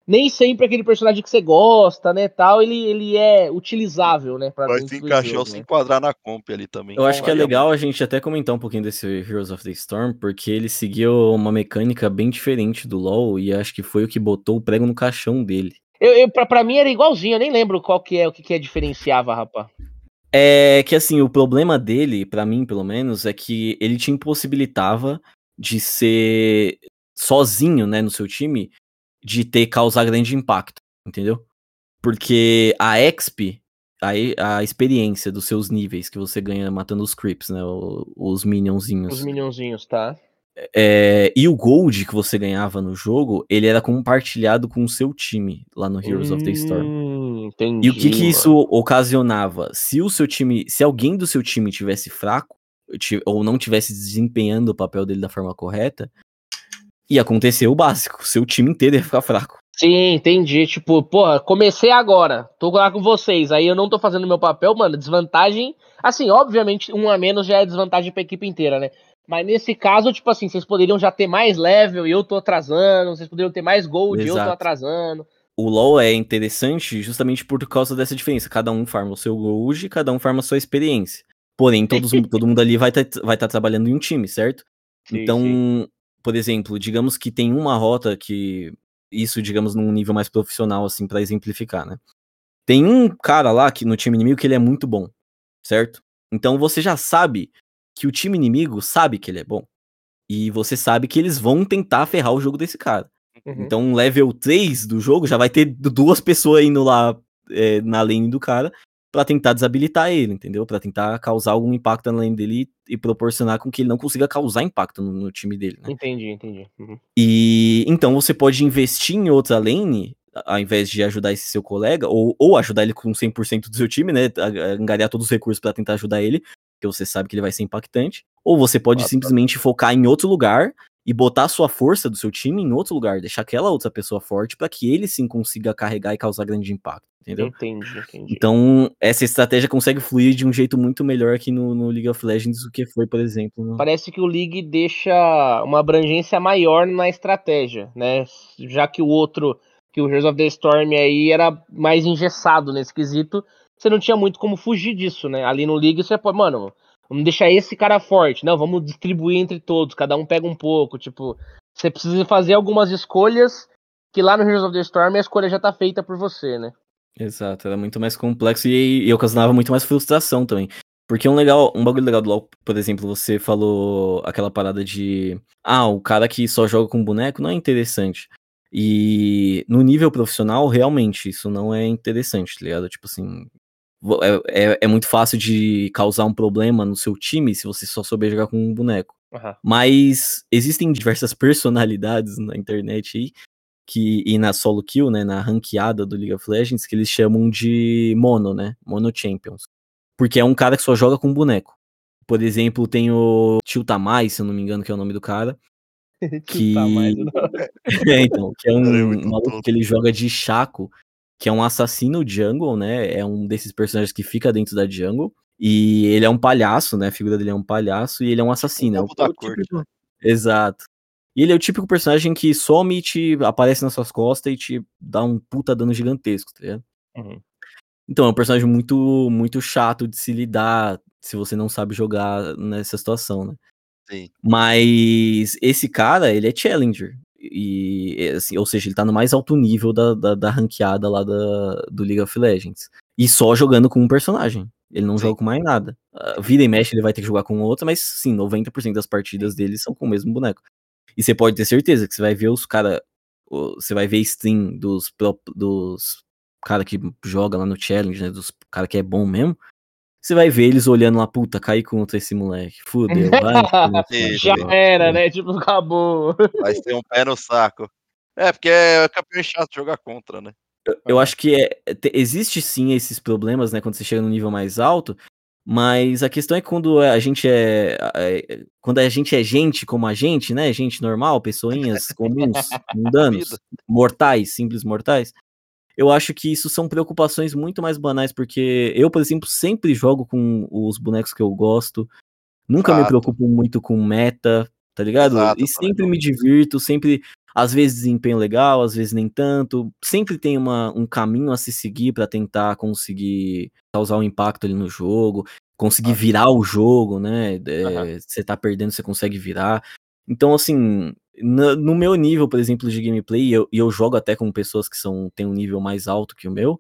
nem sempre aquele personagem que você gosta, né, tal, ele, ele é utilizável, né, pra Vai se encaixar ou se né? enquadrar na comp ali também. Eu acho que é legal a gente até comentar um pouquinho desse Heroes of the Storm, porque ele seguiu uma mecânica bem diferente do LoL e acho que foi o que botou o prego no caixão dele. Eu, eu pra, pra mim era igualzinho, eu nem lembro qual que é, o que, que é diferenciava, rapaz. É que assim, o problema dele, para mim pelo menos, é que ele te impossibilitava de ser sozinho, né, no seu time, de ter causar grande impacto, entendeu? Porque a exp, a, a experiência dos seus níveis que você ganha matando os creeps, né? os minionzinhos. Os minionzinhos, tá? É, e o gold que você ganhava no jogo, ele era compartilhado com o seu time lá no Heroes hum, of the Storm. Entendi, e o que, que isso ocasionava? Se o seu time, se alguém do seu time tivesse fraco ou não tivesse desempenhando o papel dele da forma correta, e aconteceu o básico, seu time inteiro ia ficar fraco. Sim, entendi. Tipo, porra, comecei agora, tô lá com vocês, aí eu não tô fazendo meu papel, mano, desvantagem. Assim, obviamente, um a menos já é desvantagem pra equipe inteira, né? Mas nesse caso, tipo assim, vocês poderiam já ter mais level e eu tô atrasando, vocês poderiam ter mais gold e eu tô atrasando. O LoL é interessante justamente por causa dessa diferença. Cada um farma o seu gold e cada um farma a sua experiência. Porém, todos, todo mundo ali vai estar tá, vai tá trabalhando em um time, certo? Sim, então, sim por exemplo, digamos que tem uma rota que isso, digamos, num nível mais profissional, assim, para exemplificar, né? Tem um cara lá que no time inimigo que ele é muito bom, certo? Então você já sabe que o time inimigo sabe que ele é bom. E você sabe que eles vão tentar ferrar o jogo desse cara. Uhum. Então, level 3 do jogo já vai ter duas pessoas indo lá é, na lane do cara para tentar desabilitar ele, entendeu? Para tentar causar algum impacto na lane dele e, proporcionar com que ele não consiga causar impacto no, no time dele, né? Entendi, entendi. Uhum. E então você pode investir em outra lane ao invés de ajudar esse seu colega, ou, ou ajudar ele com 100% do seu time, né? Angariar todos os recursos para tentar ajudar ele, porque você sabe que ele vai ser impactante. Ou você pode ah, simplesmente tá. focar em outro lugar e botar a sua força do seu time em outro lugar, deixar aquela outra pessoa forte para que ele sim consiga carregar e causar grande impacto, entendeu? Entendi, entendi. Então, essa estratégia consegue fluir de um jeito muito melhor aqui no, no League of Legends do que foi, por exemplo. No... Parece que o League deixa uma abrangência maior na estratégia, né? Já que o outro, que o Heroes of the Storm aí era mais engessado nesse quesito, você não tinha muito como fugir disso, né? Ali no League você pode, mano, Vamos deixar esse cara forte. Não, vamos distribuir entre todos, cada um pega um pouco. Tipo, você precisa fazer algumas escolhas que lá no Heroes of the Storm a escolha já tá feita por você, né? Exato, era muito mais complexo e, e ocasionava muito mais frustração também. Porque um legal, um bagulho legal do LoL, por exemplo, você falou aquela parada de ah, o cara que só joga com boneco não é interessante. E no nível profissional, realmente, isso não é interessante, tá ligado? Tipo assim, é, é, é, muito fácil de causar um problema no seu time se você só souber jogar com um boneco. Uhum. Mas existem diversas personalidades na internet aí, que, e na solo kill, né, na ranqueada do League of Legends, que eles chamam de mono, né, mono champions. Porque é um cara que só joga com boneco. Por exemplo, tem o Tiltamai, se eu não me engano, que é o nome do cara. que... é, então, que é um é maluco que ele joga de Chaco que é um assassino jungle, né? É um desses personagens que fica dentro da jungle. E ele é um palhaço, né? A figura dele é um palhaço e ele é um assassino. É o, o típico... Exato. E ele é o típico personagem que some e te aparece nas suas costas e te dá um puta dano gigantesco, tá ligado? Uhum. Então, é um personagem muito, muito chato de se lidar se você não sabe jogar nessa situação, né? Sim. Mas esse cara, ele é challenger. E, assim, ou seja, ele tá no mais alto nível da, da, da ranqueada lá da, do League of Legends. E só jogando com um personagem. Ele não sim. joga com mais nada. Uh, vira e mexe, ele vai ter que jogar com outro, mas sim, 90% das partidas dele são com o mesmo boneco. E você pode ter certeza que você vai ver os cara. Você vai ver stream dos, dos cara que joga lá no challenge, né? Dos cara que é bom mesmo. Você vai ver eles olhando lá, puta, caí contra esse moleque. Fudeu, vai. Já era, né? Tipo, acabou. Vai ser um pé no saco. É, porque é campeão chato jogar contra, né? Eu, eu acho que é, existe sim esses problemas, né, quando você chega no nível mais alto, Mas a questão é que quando a gente é, é, Quando a gente é gente como a gente, né? Gente normal, pessoinhas comuns, mundanos, mortais, simples mortais. Eu acho que isso são preocupações muito mais banais, porque eu, por exemplo, sempre jogo com os bonecos que eu gosto. Nunca Exato. me preocupo muito com meta, tá ligado? Exato, e sempre me divirto, sempre às vezes desempenho legal, às vezes nem tanto. Sempre tem uma, um caminho a se seguir para tentar conseguir causar um impacto ali no jogo, conseguir virar o jogo, né? É, Você tá perdendo, você consegue virar. Então, assim, no, no meu nível, por exemplo, de gameplay, e eu, eu, jogo até com pessoas que são, têm um nível mais alto que o meu,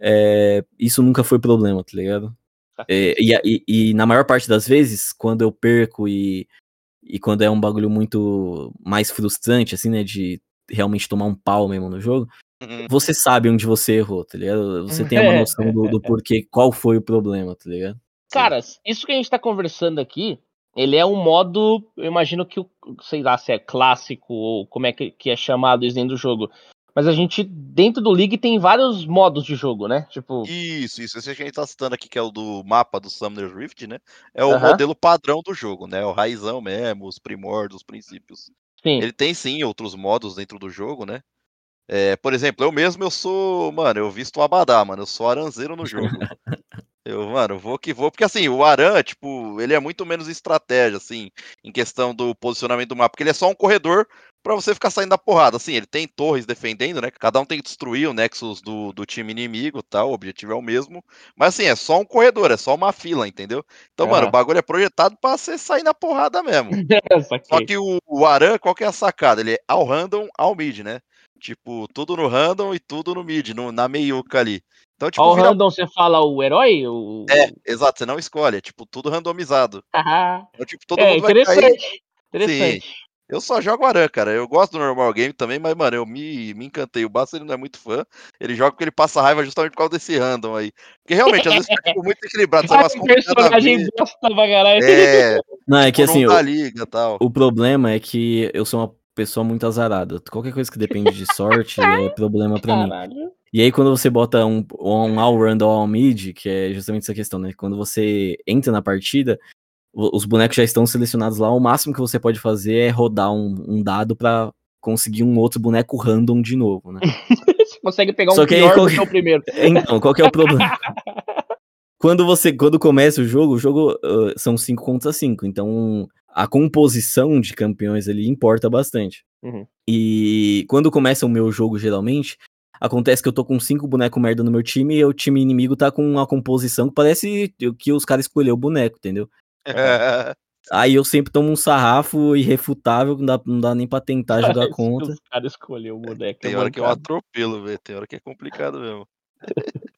é, isso nunca foi problema, tá ligado? É, e, e, e, na maior parte das vezes, quando eu perco e e quando é um bagulho muito mais frustrante, assim, né? De realmente tomar um pau mesmo no jogo, uhum. você sabe onde você errou, tá ligado? Você tem uma noção do, do porquê, qual foi o problema, tá ligado? Cara, isso que a gente tá conversando aqui, ele é um modo, eu imagino que, sei lá se é clássico ou como é que, que é chamado isso dentro do jogo. Mas a gente, dentro do League, tem vários modos de jogo, né? Tipo. Isso, isso. Esse que a gente tá citando aqui, que é o do mapa do Summoner's Rift, né? É o uh -huh. modelo padrão do jogo, né? O raizão mesmo, os primórdios, os princípios. Sim. Ele tem sim outros modos dentro do jogo, né? É, por exemplo, eu mesmo eu sou, mano, eu visto o Abadá, mano, eu sou aranzeiro no jogo. eu, mano, vou que vou, porque assim, o Aran, tipo, ele é muito menos estratégia, assim, em questão do posicionamento do mapa, porque ele é só um corredor para você ficar saindo da porrada. Assim, ele tem torres defendendo, né? Cada um tem que destruir o Nexus do, do time inimigo tal. O objetivo é o mesmo. Mas assim, é só um corredor, é só uma fila, entendeu? Então, mano, o bagulho é projetado para você sair na porrada mesmo. só que o, o Aran, qual que é a sacada? Ele é ao random, ao mid, né? Tipo, tudo no random e tudo no mid, no, na meiuca ali. Então, tipo, Ao vira... random você fala o herói? O... É, exato, você não escolhe, é tipo tudo randomizado. então, tipo, todo é, mundo interessante. Vai cair... Interessante. Sim. Eu só jogo Aran, cara. Eu gosto do normal game também, mas, mano, eu me, me encantei. O Basso ele não é muito fã. Ele joga porque ele passa raiva justamente por causa desse random aí. Porque realmente, às vezes fica tipo, muito equilibrado. Sabe umas personagem bosta pra caralho. É. Não, é que assim. O, liga, tal. o problema é que eu sou uma pessoa muito azarada. Qualquer coisa que depende de sorte é problema pra Caralho. mim. E aí, quando você bota um, um all-round ou all-mid, que é justamente essa questão, né? Quando você entra na partida, os bonecos já estão selecionados lá. O máximo que você pode fazer é rodar um, um dado para conseguir um outro boneco random de novo, né? você consegue pegar Só um pior qual... do que o primeiro. Então, qual que é o problema? quando você quando começa o jogo, o jogo uh, são 5 contra 5, então a composição de campeões ali importa bastante. Uhum. E quando começa o meu jogo, geralmente, acontece que eu tô com cinco bonecos merda no meu time e o time inimigo tá com uma composição que parece que os caras escolheram o boneco, entendeu? Aí eu sempre tomo um sarrafo irrefutável, não dá, não dá nem pra tentar jogar contra. Os caras escolheram o boneco. Tem hora que eu atropelo, velho. Tem hora que é complicado mesmo.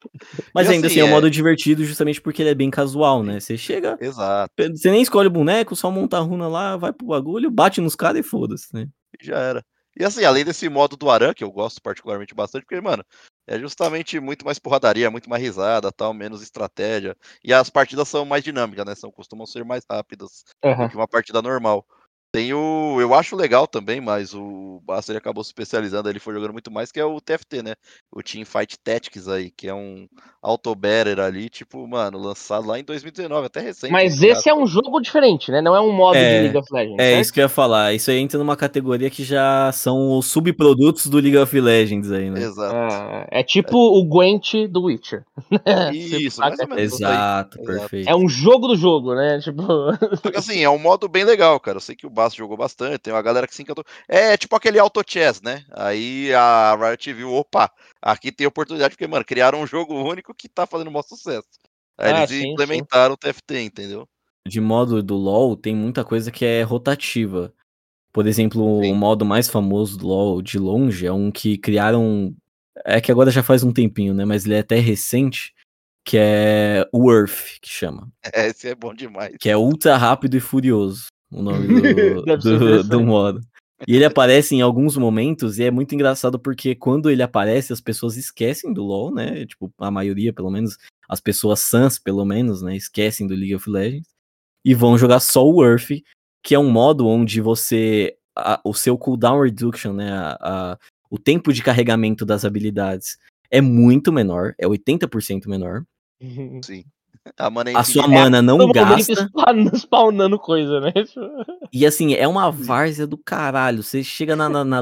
Mas e ainda assim, assim é um modo divertido justamente porque ele é bem casual, né? Você chega. Exato. Você nem escolhe o boneco, só monta a runa lá, vai pro bagulho, bate nos caras e foda-se, né? Já era. E assim, além desse modo do Aran, que eu gosto particularmente bastante, porque, mano, é justamente muito mais porradaria, muito mais risada, tal, menos estratégia. E as partidas são mais dinâmicas, né? São, costumam ser mais rápidas uhum. do que uma partida normal. Tem o. Eu acho legal também, mas o Basta ele acabou se especializando, ele foi jogando muito mais, que é o TFT, né? O Team Fight Tactics aí, que é um auto-better ali, tipo, mano, lançado lá em 2019, até recente. Mas tá esse é um jogo diferente, né? Não é um modo é, de League of Legends. É certo? isso que eu ia falar. Isso aí entra numa categoria que já são os subprodutos do League of Legends aí, né? Exato. É, é tipo é. o Gwent do Witcher. Isso, mais ou menos. Exato, perfeito. É um jogo do jogo, né? Tipo. Só que assim, é um modo bem legal, cara. Eu sei que o Jogou bastante, tem uma galera que se encantou. É tipo aquele auto chess, né? Aí a Riot viu, opa, aqui tem oportunidade, porque, mano, criaram um jogo único que tá fazendo maior sucesso. Aí ah, eles sim, implementaram sim. o TFT, entendeu? De modo do LoL, tem muita coisa que é rotativa. Por exemplo, sim. o modo mais famoso do LoL de longe é um que criaram. É que agora já faz um tempinho, né? Mas ele é até recente. Que é o Earth, que chama. É, esse é bom demais. Que é ultra rápido e furioso o nome do, do, do modo. E ele aparece em alguns momentos e é muito engraçado porque quando ele aparece as pessoas esquecem do LoL, né? Tipo, a maioria, pelo menos, as pessoas sans, pelo menos, né? Esquecem do League of Legends e vão jogar só o Earth, que é um modo onde você. A, o seu cooldown reduction, né? A, a, o tempo de carregamento das habilidades é muito menor, é 80% menor. Sim. A, mana é a sua mana é, não gasta. Spawnando coisa, né? E assim, é uma várzea do caralho. Você chega na, na, na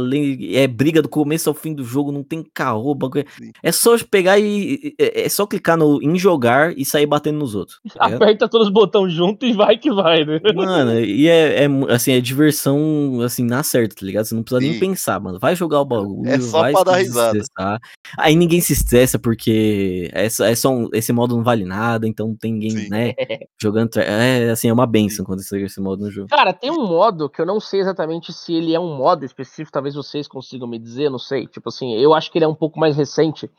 é briga do começo ao fim do jogo, não tem caô, bagulho. É só pegar e. É, é só clicar no, em jogar e sair batendo nos outros. Tá Aperta todos os botões junto e vai que vai, né? Mano, e é, é assim, é diversão assim, na certa, tá ligado? Você não precisa Sim. nem pensar, mano. Vai jogar o bagulho. É só vai pra dar risada. Aí ninguém se estressa porque é só, é só um, esse modo não vale nada, então não tem ninguém, Sim. né? Jogando. É assim, é uma benção quando você esse modo no jogo. Cara, tem um modo que eu não sei exatamente se ele é um modo específico, talvez vocês consigam me dizer, não sei. Tipo assim, eu acho que ele é um pouco mais recente,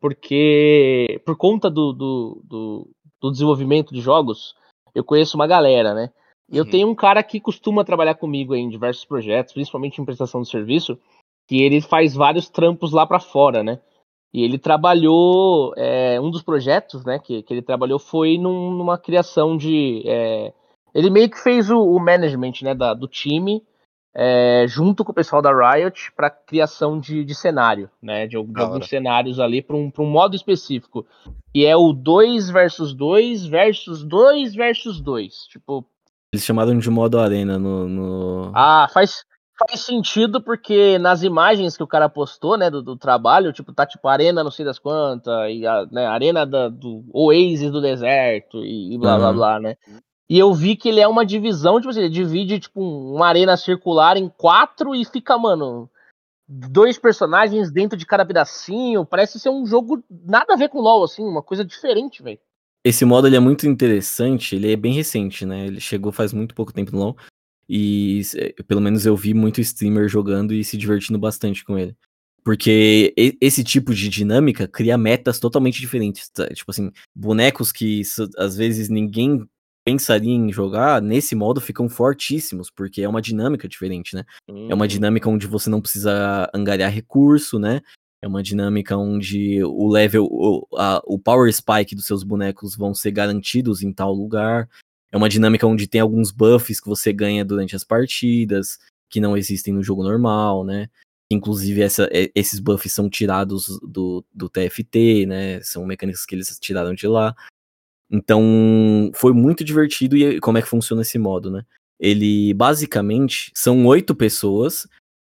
porque por conta do, do, do, do desenvolvimento de jogos, eu conheço uma galera, né? E eu uhum. tenho um cara que costuma trabalhar comigo em diversos projetos, principalmente em prestação de serviço, que ele faz vários trampos lá para fora, né? E ele trabalhou, é, um dos projetos, né, que, que ele trabalhou foi num, numa criação de, é, ele meio que fez o, o management, né, da, do time, é, junto com o pessoal da Riot, para criação de, de cenário, né, de, de alguns cenários ali para um, um modo específico, e é o 2 versus 2 versus 2 versus 2, tipo... Eles chamaram de modo arena no... no... Ah, faz, faz sentido porque nas imagens que o cara postou, né, do, do trabalho, tipo, tá tipo arena não sei das quantas, e a né, arena da, do Oasis do deserto e, e blá uhum. blá blá, né. E eu vi que ele é uma divisão, tipo assim, ele divide tipo uma arena circular em quatro e fica, mano, dois personagens dentro de cada pedacinho, parece ser um jogo nada a ver com LoL assim, uma coisa diferente, velho. Esse modo ele é muito interessante, ele é bem recente, né? Ele chegou faz muito pouco tempo no LoL. E pelo menos eu vi muito streamer jogando e se divertindo bastante com ele. Porque esse tipo de dinâmica cria metas totalmente diferentes. Tá? Tipo assim, bonecos que às vezes ninguém pensaria em jogar, nesse modo ficam fortíssimos, porque é uma dinâmica diferente, né? É uma hum. dinâmica onde você não precisa angariar recurso, né? É uma dinâmica onde o level, o, a, o power spike dos seus bonecos vão ser garantidos em tal lugar. É uma dinâmica onde tem alguns buffs que você ganha durante as partidas, que não existem no jogo normal, né? Inclusive, essa, esses buffs são tirados do, do TFT, né? São mecânicas que eles tiraram de lá. Então, foi muito divertido e como é que funciona esse modo, né? Ele, basicamente, são oito pessoas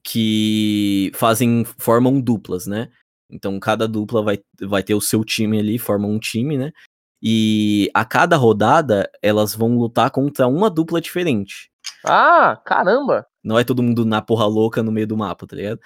que fazem, formam duplas, né? Então, cada dupla vai, vai ter o seu time ali, formam um time, né? E a cada rodada, elas vão lutar contra uma dupla diferente. Ah, caramba! Não é todo mundo na porra louca no meio do mapa, tá ligado?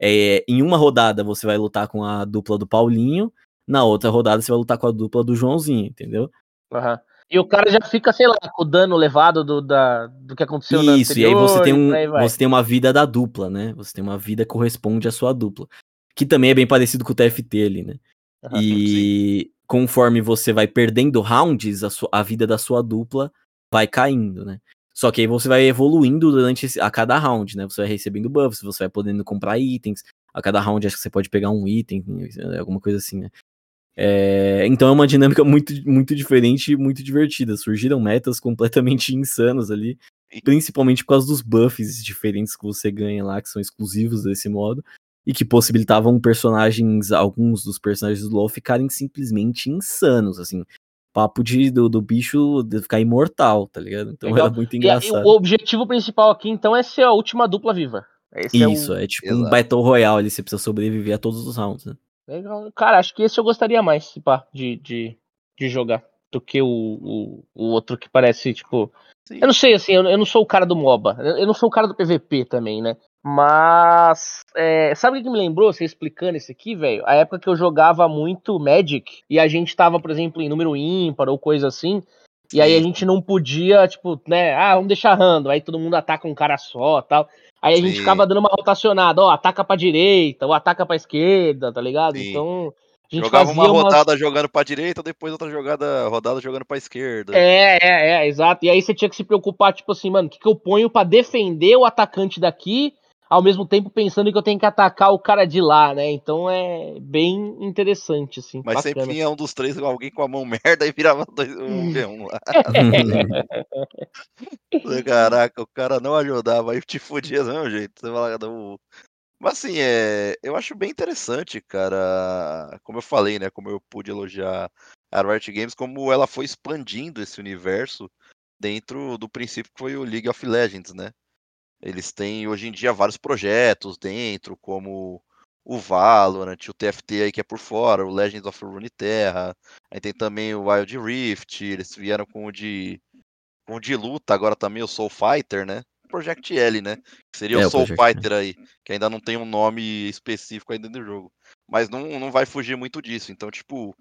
É, em uma rodada você vai lutar com a dupla do Paulinho, na outra rodada você vai lutar com a dupla do Joãozinho, entendeu? Uhum. E o cara já fica, sei lá, com o dano levado do, da, do que aconteceu Isso, na Isso, e aí você tem, um, você tem uma vida da dupla, né? Você tem uma vida que corresponde à sua dupla. Que também é bem parecido com o TFT ali, né? Uhum, e sim conforme você vai perdendo rounds, a, sua, a vida da sua dupla vai caindo, né? Só que aí você vai evoluindo durante a cada round, né? Você vai recebendo buffs, você vai podendo comprar itens. A cada round acho que você pode pegar um item, alguma coisa assim, né? É, então é uma dinâmica muito, muito diferente e muito divertida. Surgiram metas completamente insanas ali, principalmente por causa dos buffs diferentes que você ganha lá, que são exclusivos desse modo e que possibilitavam personagens, alguns dos personagens do LoL ficarem simplesmente insanos, assim. Papo de, do, do bicho de ficar imortal, tá ligado? Então Legal. era muito engraçado. E, o objetivo principal aqui, então, é ser a última dupla viva. Esse Isso, é, o... é tipo Exato. um Battle Royale, ali, você precisa sobreviver a todos os rounds, né? Legal. Cara, acho que esse eu gostaria mais, pá, de, de, de jogar. Do que o, o, o outro que parece, tipo. Sim. Eu não sei, assim, eu, eu, não sou o cara do MOBA. Eu não sou o cara do PVP também, né? Mas, é, sabe o que me lembrou, você explicando isso aqui, velho? A época que eu jogava muito Magic e a gente tava, por exemplo, em número ímpar ou coisa assim, e aí a gente não podia, tipo, né, ah, vamos deixar random, aí todo mundo ataca um cara só tal. Aí a Sim. gente ficava dando uma rotacionada, ó, ataca pra direita, ou ataca pra esquerda, tá ligado? Sim. Então. A gente Jogava uma rodada uma... jogando pra direita, depois outra jogada, rodada jogando pra esquerda. É, é, é, exato. E aí você tinha que se preocupar, tipo assim, mano, o que, que eu ponho para defender o atacante daqui ao mesmo tempo pensando que eu tenho que atacar o cara de lá, né? Então é bem interessante, assim. Mas bacana. sempre vinha um dos três com alguém com a mão merda e virava dois, um V1 lá. Caraca, o cara não ajudava, aí te fudia do mesmo jeito. Você fala, não... Mas assim, é, eu acho bem interessante, cara. Como eu falei, né? Como eu pude elogiar a Riot Games como ela foi expandindo esse universo dentro do princípio que foi o League of Legends, né? Eles têm hoje em dia vários projetos dentro, como o Valorant, o TFT aí que é por fora, o Legends of Runeterra, aí tem também o Wild Rift, eles vieram com o de com o de luta, agora também o Soul Fighter, né? Project L, né? Que seria é, o Soul Fighter aí, que ainda não tem um nome específico ainda do jogo. Mas não, não vai fugir muito disso. Então, tipo.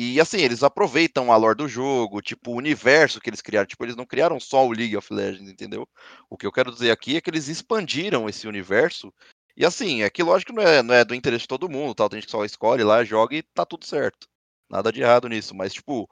E assim, eles aproveitam a lore do jogo, tipo, o universo que eles criaram. Tipo, eles não criaram só o League of Legends, entendeu? O que eu quero dizer aqui é que eles expandiram esse universo. E assim, é que lógico não é, não é do interesse de todo mundo, tal. Tem gente que só escolhe lá, joga e tá tudo certo. Nada de errado nisso. Mas, tipo,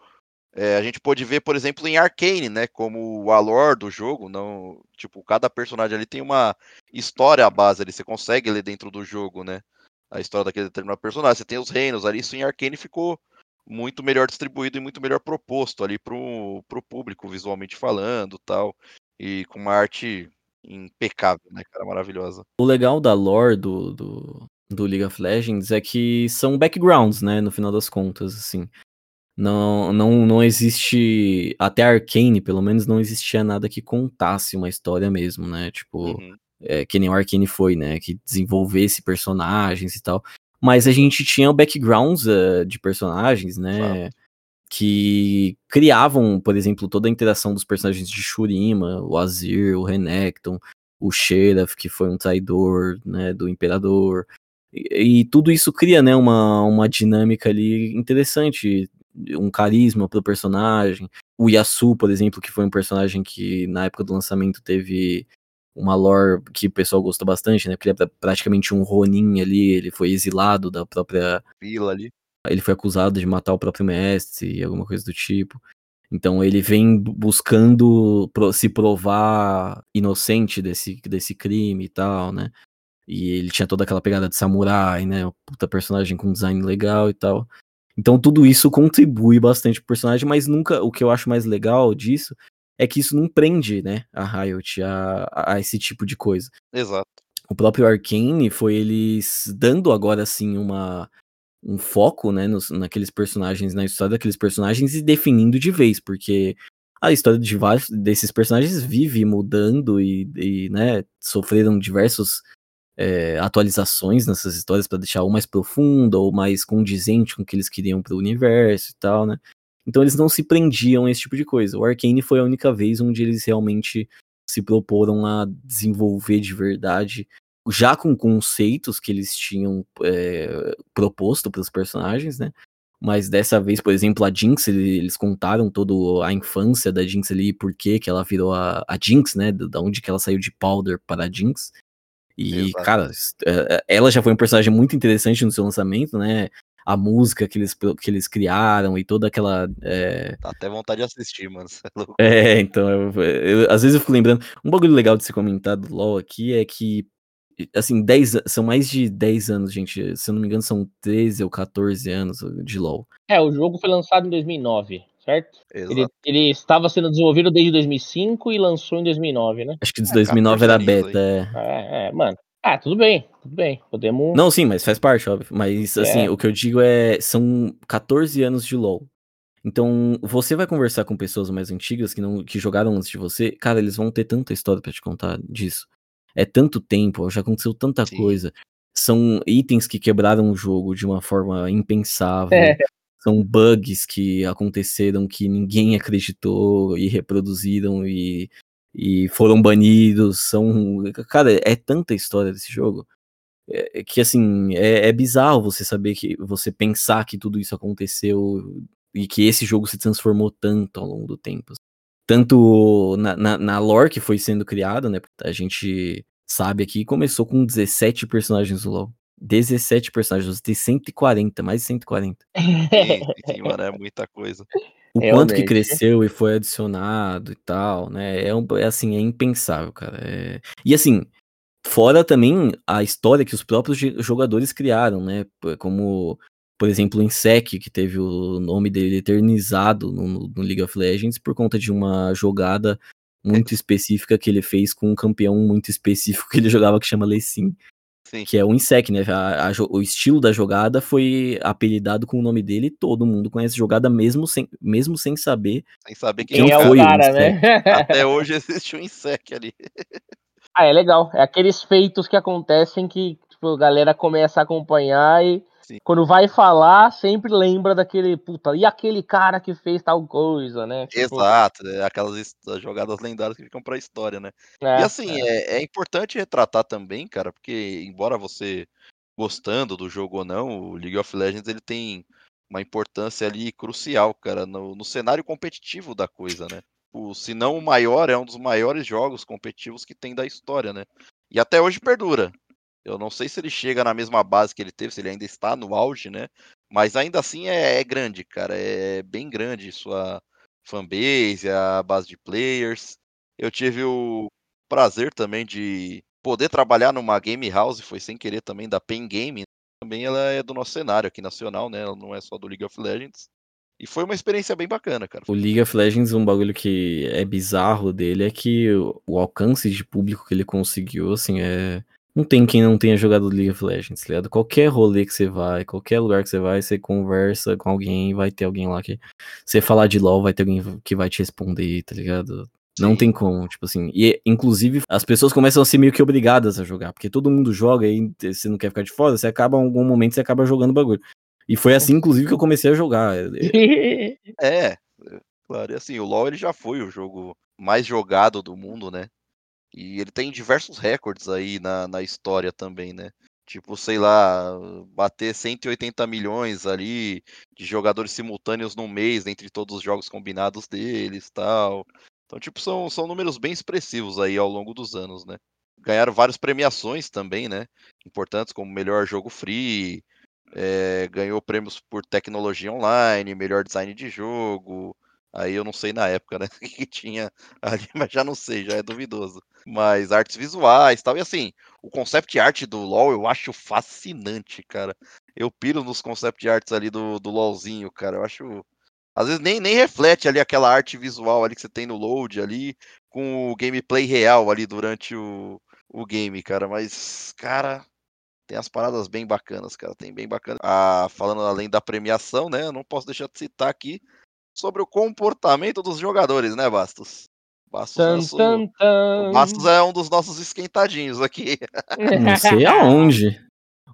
é, a gente pode ver, por exemplo, em Arcane, né? Como o lore do jogo, não, tipo, cada personagem ali tem uma história à base ali, você consegue ler dentro do jogo, né? A história daquele determinado personagem. Você tem os reinos ali, isso em Arcane ficou muito melhor distribuído e muito melhor proposto ali pro, pro público, visualmente falando, tal, e com uma arte impecável, né, cara, maravilhosa. O legal da lore do, do, do League of Legends é que são backgrounds, né, no final das contas, assim. Não, não, não existe. Até Arcane, pelo menos, não existia nada que contasse uma história mesmo, né? Tipo, uhum. é, que nem o Arcane foi, né? Que desenvolvesse personagens e tal. Mas a gente tinha backgrounds uh, de personagens, né? Que criavam, por exemplo, toda a interação dos personagens de Shurima, o Azir, o Renekton, o Sheriff, que foi um traidor, né? Do Imperador. E, e tudo isso cria, né? Uma, uma dinâmica ali interessante um carisma pro personagem. O Yasu, por exemplo, que foi um personagem que na época do lançamento teve uma lore que o pessoal gostou bastante, né? Porque ele é praticamente um Ronin ali, ele foi exilado da própria vila ali. Ele foi acusado de matar o próprio mestre e alguma coisa do tipo. Então ele vem buscando se provar inocente desse, desse crime e tal, né? E ele tinha toda aquela pegada de samurai, né? Puta personagem com design legal e tal. Então tudo isso contribui bastante pro personagem, mas nunca. O que eu acho mais legal disso é que isso não prende, né, a Riot a, a esse tipo de coisa. Exato. O próprio Arkane foi eles dando agora assim uma um foco, né, nos, naqueles personagens, na história daqueles personagens e definindo de vez, porque a história de vários desses personagens vive mudando e, e né, sofreram diversos é, atualizações nessas histórias para deixar ou mais profunda ou mais condizente com o que eles queriam para o universo e tal, né? Então eles não se prendiam a esse tipo de coisa. O Arcane foi a única vez onde eles realmente se proporam a desenvolver de verdade, já com conceitos que eles tinham é, proposto para os personagens, né? Mas dessa vez, por exemplo, a Jinx, eles contaram toda a infância da Jinx ali, por que ela virou a, a Jinx, né? Da onde que ela saiu de Powder para a Jinx. E, Exato. cara, é, é, ela já foi um personagem muito interessante no seu lançamento, né? A música que eles, que eles criaram e toda aquela. É... Dá até vontade de assistir, mano. É, é, então, eu, eu, às vezes eu fico lembrando. Um bagulho legal de ser comentado do LOL aqui é que, assim, 10, são mais de 10 anos, gente. Se eu não me engano, são 13 ou 14 anos de LOL. É, o jogo foi lançado em 2009 certo? Ele, ele, estava sendo desenvolvido desde 2005 e lançou em 2009, né? Acho que de 2009 é, era beta, é. é. É, mano. Ah, tudo bem, tudo bem. Podemos. Não, sim, mas faz parte, óbvio. Mas, assim, é. o que eu digo é. São 14 anos de LoL. Então, você vai conversar com pessoas mais antigas que, não, que jogaram antes de você, cara, eles vão ter tanta história para te contar disso. É tanto tempo, já aconteceu tanta sim. coisa. São itens que quebraram o jogo de uma forma impensável. É são bugs que aconteceram que ninguém acreditou e reproduziram e, e foram banidos. São. Cara, é tanta história desse jogo. É, que assim, é, é, bizarro você saber que. Você pensar que tudo isso aconteceu e que esse jogo se transformou tanto ao longo do tempo. Tanto na, na, na lore que foi sendo criada, né? A gente sabe aqui, começou com 17 personagens do LoL. 17 personagens, tem 140, mais de 140. Sim, mano, é muita coisa. O Realmente. quanto que cresceu e foi adicionado e tal, né? É, um, é assim, é impensável, cara. É... E assim, fora também a história que os próprios jogadores criaram, né? Como, por exemplo, o Insec, que teve o nome dele eternizado no, no League of Legends por conta de uma jogada muito específica que ele fez com um campeão muito específico que ele jogava que chama Lecim. Sim. Que é o Insec, né? A, a, o estilo da jogada foi apelidado com o nome dele e todo mundo conhece jogada mesmo sem, mesmo sem saber. Sem saber quem, quem é o cara, né? Até hoje existe um Insec ali. ah, é legal. É aqueles feitos que acontecem que tipo, a galera começa a acompanhar e Sim. quando vai falar, sempre lembra daquele, puta, e aquele cara que fez tal coisa, né? Tipo... Exato, é aquelas jogadas lendárias que ficam pra história, né? É, e assim, é. é. É, importante retratar também, cara, porque embora você gostando do jogo ou não, o League of Legends ele tem uma importância ali crucial, cara, no, no cenário competitivo da coisa, né? O, se não o maior, é um dos maiores jogos competitivos que tem da história, né? E até hoje perdura. Eu não sei se ele chega na mesma base que ele teve, se ele ainda está no auge, né? Mas ainda assim é, é grande, cara. É bem grande sua fanbase, a base de players. Eu tive o prazer também de poder trabalhar numa game house, foi sem querer também da Pen Game. Também ela é do nosso cenário aqui nacional, né? Ela não é só do League of Legends. E foi uma experiência bem bacana, cara. O League of Legends, um bagulho que é bizarro dele é que o alcance de público que ele conseguiu, assim, é não tem quem não tenha jogado League of Legends, tá ligado? Qualquer rolê que você vai, qualquer lugar que você vai, você conversa com alguém, vai ter alguém lá que. Você falar de LOL, vai ter alguém que vai te responder, tá ligado? Não Sim. tem como, tipo assim. E, inclusive, as pessoas começam a ser meio que obrigadas a jogar, porque todo mundo joga e você não quer ficar de fora, você acaba, em algum momento, você acaba jogando bagulho. E foi assim, inclusive, que eu comecei a jogar. É, claro. E assim, o LoL ele já foi o jogo mais jogado do mundo, né? E ele tem diversos recordes aí na, na história também, né? Tipo, sei lá, bater 180 milhões ali de jogadores simultâneos no mês entre todos os jogos combinados deles tal. Então, tipo, são, são números bem expressivos aí ao longo dos anos, né? Ganharam várias premiações também, né? Importantes, como melhor jogo free, é, ganhou prêmios por tecnologia online, melhor design de jogo, Aí eu não sei na época, né? O que tinha ali, mas já não sei, já é duvidoso. Mas artes visuais tal. E assim, o concept art do LoL eu acho fascinante, cara. Eu piro nos concept arts ali do, do LoLzinho, cara. Eu acho. Às vezes nem, nem reflete ali aquela arte visual ali que você tem no load ali, com o gameplay real ali durante o, o game, cara. Mas, cara, tem as paradas bem bacanas, cara. Tem bem bacana. Ah, falando além da premiação, né? Eu não posso deixar de citar aqui sobre o comportamento dos jogadores, né, Bastos? Bastos, tan, nosso... tan, tan. Bastos é um dos nossos esquentadinhos aqui. Não sei aonde.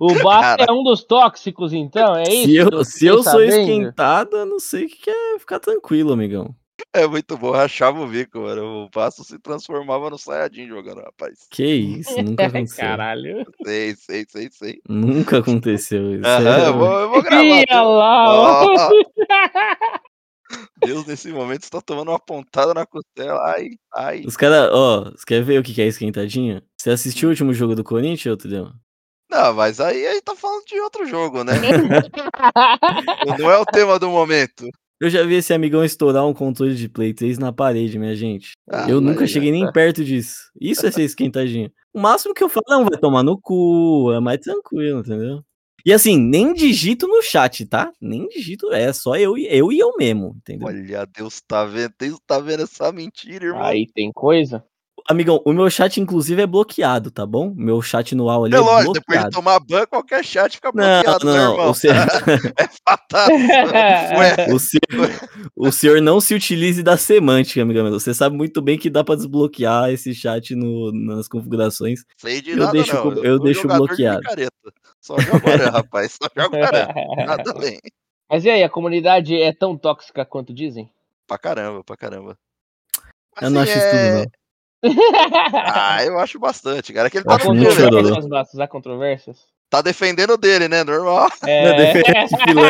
O Bastos é um dos tóxicos, então, é isso? Se eu, se eu sou esquentado, eu não sei o que é ficar tranquilo, amigão. É muito bom, rachava o bico, mano. O Bastos se transformava no Sayajin jogando, rapaz. Que isso, nunca aconteceu. Caralho. Sei, sei, sei, sei. Nunca aconteceu isso. Aham, é... eu, vou, eu vou gravar. Ia lá, oh. Deus, nesse momento, está tomando uma pontada na costela. Ai, ai. Os caras, ó, você quer ver o que é esquentadinha? Você assistiu o último jogo do Corinthians, Tudeu? Não, mas aí a gente tá falando de outro jogo, né? Não é o tema do momento. Eu já vi esse amigão estourar um controle de Play 3 na parede, minha gente. Ah, eu nunca cheguei nem tá. perto disso. Isso é ser esquentadinha. O máximo que eu falo, não, vai tomar no cu, é mais tranquilo, entendeu? E assim, nem digito no chat, tá? Nem digito, é só eu, eu e eu mesmo, entendeu? Olha, Deus tá vendo, Deus tá vendo essa mentira, irmão. Aí tem coisa. Amigão, o meu chat, inclusive, é bloqueado, tá bom? Meu chat no UAU ali é, é lógico, bloqueado. depois de tomar ban, qualquer chat fica bloqueado, não, né, não, irmão? O senhor... é fatal. o, senhor... o senhor não se utilize da semântica, amigão. Você sabe muito bem que dá pra desbloquear esse chat no, nas configurações. Sei de eu nada, deixo, não. Eu, eu deixo bloqueado. De só joga rapaz. Só joga Nada além. Mas e aí, a comunidade é tão tóxica quanto dizem? Pra caramba, pra caramba. Mas, eu não acho é... isso tudo, não. ah, eu acho bastante, cara. É que ele tá há controvérsias, há controvérsias? Tá defendendo dele, né? Normal. É... Não,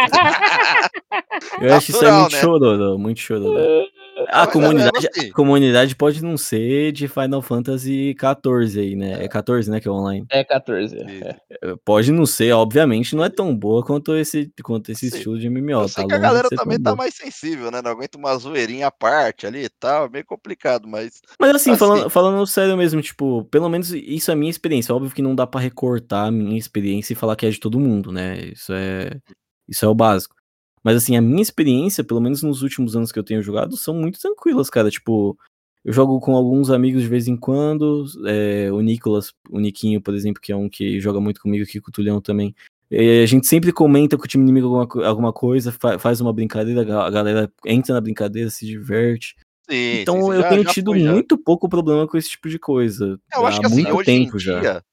eu acho isso é muito né? chororô, muito chororô. A comunidade, assim. a comunidade pode não ser de Final Fantasy XIV aí, né? É 14, né? Que é online. É 14. É. Pode não ser, obviamente, não é tão boa quanto esse, quanto esse estilo de MMO. Eu sei tá que a galera também tá boa. mais sensível, né? Não aguenta uma zoeirinha à parte ali e tal. É meio complicado, mas. Mas assim, assim, Falando, falando sério mesmo, tipo, pelo menos isso é a minha experiência. Óbvio que não dá para recortar a minha experiência e falar que é de todo mundo, né? Isso é. Isso é o básico. Mas assim, a minha experiência, pelo menos nos últimos anos que eu tenho jogado, são muito tranquilas, cara. Tipo, Eu jogo com alguns amigos de vez em quando. É, o Nicolas, o Niquinho, por exemplo, que é um que joga muito comigo aqui com o Tulhão também. a gente sempre comenta com o time inimigo alguma, alguma coisa, faz uma brincadeira, a galera entra na brincadeira, se diverte. Sim, então sim, eu já, tenho já tido foi, muito pouco problema com esse tipo de coisa. Eu acho que assim, muito hoje tempo em já. dia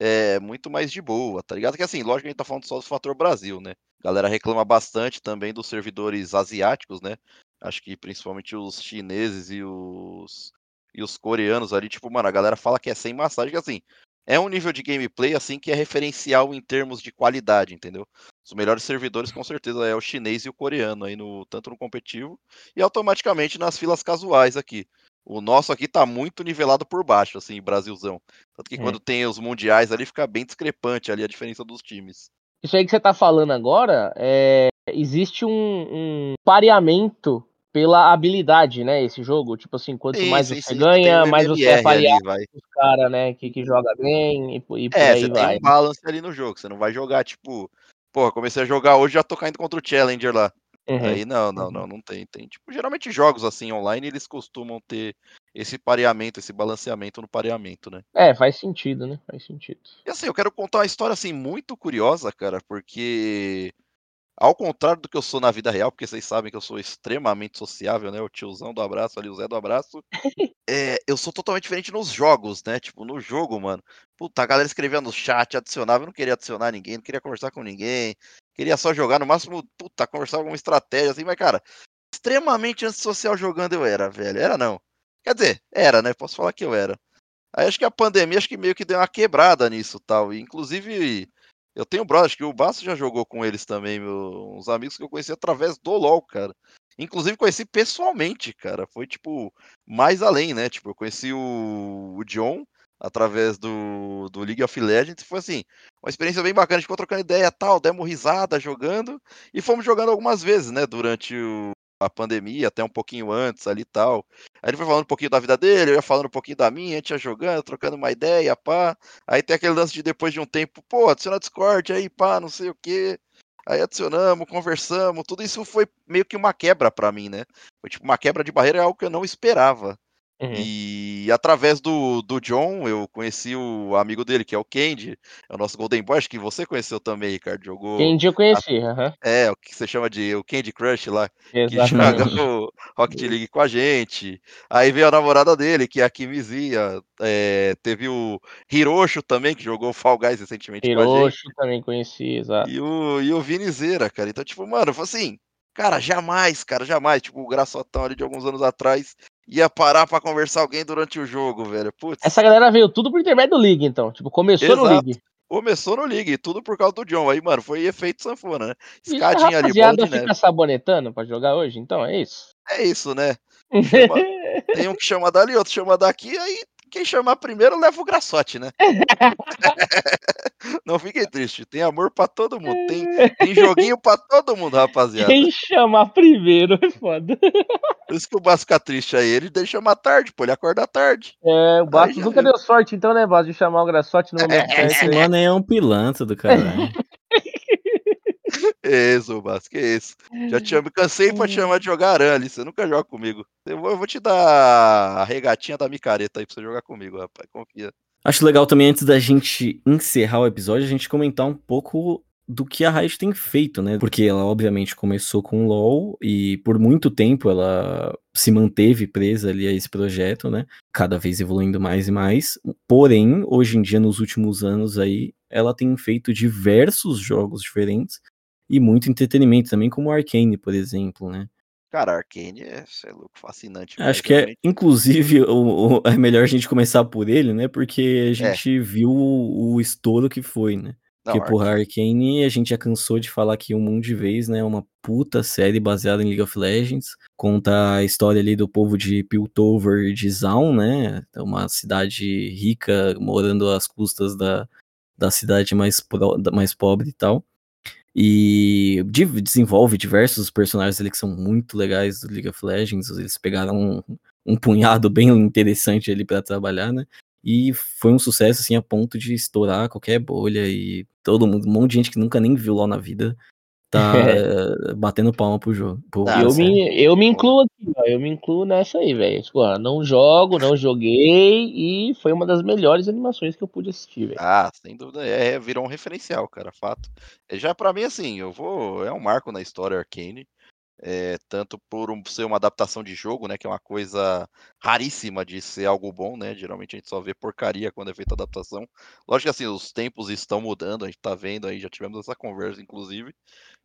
é muito mais de boa, tá ligado? Que assim, lógico que a gente tá falando só do fator Brasil, né? A galera reclama bastante também dos servidores asiáticos, né? Acho que principalmente os chineses e os e os coreanos ali, tipo, mano, a galera fala que é sem massagem, que assim, é um nível de gameplay assim que é referencial em termos de qualidade, entendeu? Os melhores servidores com certeza é o chinês e o coreano aí no tanto no competitivo e automaticamente nas filas casuais aqui. O nosso aqui tá muito nivelado por baixo, assim, Brasilzão. Tanto que é. quando tem os mundiais ali fica bem discrepante ali a diferença dos times. Isso aí que você tá falando agora, é... existe um, um pareamento pela habilidade, né? Esse jogo, tipo assim, quanto isso, mais você ganha, um mais você é pareado com os caras, né? Que, que joga bem e, e por é, aí vai. Tem um balance ali no jogo, você não vai jogar, tipo, pô, comecei a jogar hoje já tô caindo contra o Challenger lá. Uhum. Aí não, não, não, não tem, tem. Tipo, geralmente jogos assim online, eles costumam ter esse pareamento, esse balanceamento no pareamento, né? É, faz sentido, né? Faz sentido. E assim, eu quero contar uma história assim muito curiosa, cara, porque ao contrário do que eu sou na vida real, porque vocês sabem que eu sou extremamente sociável, né? O tiozão do abraço ali, o Zé do abraço. é, eu sou totalmente diferente nos jogos, né? Tipo, no jogo, mano. Puta, a galera escrevia no chat, adicionava, eu não queria adicionar ninguém, não queria conversar com ninguém. Queria só jogar, no máximo, puta, conversar alguma estratégia, assim, mas, cara, extremamente antissocial jogando eu era, velho. Era não. Quer dizer, era, né? Posso falar que eu era. Aí acho que a pandemia acho que meio que deu uma quebrada nisso tal. E, inclusive, eu tenho brothers que o Basso já jogou com eles também, meu, uns amigos que eu conheci através do LoL, cara. Inclusive conheci pessoalmente, cara. Foi tipo mais além, né? Tipo, eu conheci o, o John através do, do League of Legends. Foi assim, uma experiência bem bacana. A gente ficou trocando ideia tal, demos risada jogando e fomos jogando algumas vezes, né? Durante o, a pandemia, até um pouquinho antes ali e tal. Aí ele foi falando um pouquinho da vida dele, eu ia falando um pouquinho da minha, a gente ia jogando, trocando uma ideia, pá. Aí tem aquele lance de depois de um tempo, pô, adiciona Discord aí, pá, não sei o quê. Aí adicionamos, conversamos, tudo isso foi meio que uma quebra para mim, né? Foi tipo uma quebra de barreira, é algo que eu não esperava. Uhum. E através do, do John, eu conheci o amigo dele, que é o Candy, é o nosso Golden Boy, acho que você conheceu também, Ricardo. Jogou. Candy eu conheci, a... uhum. É, o que você chama de o Candy Crush lá, Exatamente. que joga o Rocket League com a gente. Aí veio a namorada dele, que é a Kimizia. É, teve o Hiroshi também, que jogou Fall Guys recentemente Hiroshi com a gente. também conheci, exato. E o, e o Vinizeira, cara. Então, tipo, mano, foi assim, cara, jamais, cara, jamais. Tipo, o Graçotão ali de alguns anos atrás ia parar para conversar alguém durante o jogo, velho. Putz. Essa galera veio tudo por intermédio do League, então. Tipo, começou Exato. no League. Começou no League, tudo por causa do John. Aí, mano, foi efeito sanfona, né? Escadinha e a ali, bola de fica neve. sabonetando pra jogar hoje, então, é isso? É isso, né? Chama... Tem um que chama dali, outro chama daqui, aí quem chamar primeiro leva o graçote, né? Não fiquem tristes, tem amor para todo mundo, tem, tem joguinho para todo mundo, rapaziada. Quem chamar primeiro é foda. Por isso que o Basso fica triste aí, ele deixa chamar tarde, pô, ele acorda tarde. É, o Basso nunca deu sorte então, né, Basso, de chamar o graçote no momento certo. Esse mano aí é um pilantra do caralho. Isso, Basso, que isso. Já te me cansei pra te chamar de jogar aran ali, você nunca joga comigo. Eu vou, eu vou te dar a regatinha da micareta aí pra você jogar comigo, rapaz, confia. Acho legal também, antes da gente encerrar o episódio, a gente comentar um pouco do que a Riot tem feito, né? Porque ela obviamente começou com o LoL e por muito tempo ela se manteve presa ali a esse projeto, né? Cada vez evoluindo mais e mais. Porém, hoje em dia, nos últimos anos aí, ela tem feito diversos jogos diferentes e muito entretenimento também, como Arcane, por exemplo, né? Cara, Arcane é, é louco, fascinante. Acho que é, inclusive, o, o, é melhor a gente começar por ele, né? Porque a é. gente é. viu o, o, estouro que foi, né? Não, Porque, porra, Arcane, a gente já cansou de falar aqui um monte de vez, né? Uma puta série baseada em League of Legends. Conta a história ali do povo de Piltover de Zaun, né? É uma cidade rica, morando às custas da, da cidade mais, pro, mais pobre e tal. E desenvolve diversos personagens ali que são muito legais do League of Legends. Eles pegaram um, um punhado bem interessante ali para trabalhar, né? E foi um sucesso, assim, a ponto de estourar qualquer bolha e todo mundo, um monte de gente que nunca nem viu lá na vida tá é. batendo palma pro jogo. Pro eu, me, eu me incluo aqui, ó, eu me incluo nessa aí, velho. Tipo, não jogo, não joguei e foi uma das melhores animações que eu pude assistir, velho. Ah, sem dúvida, é, virou um referencial, cara, fato. Já para mim, assim, eu vou, é um marco na história Arcane. É, tanto por um, ser uma adaptação de jogo, né, que é uma coisa raríssima de ser algo bom, né, geralmente a gente só vê porcaria quando é feita adaptação. Lógico que assim, os tempos estão mudando, a gente tá vendo aí, já tivemos essa conversa, inclusive,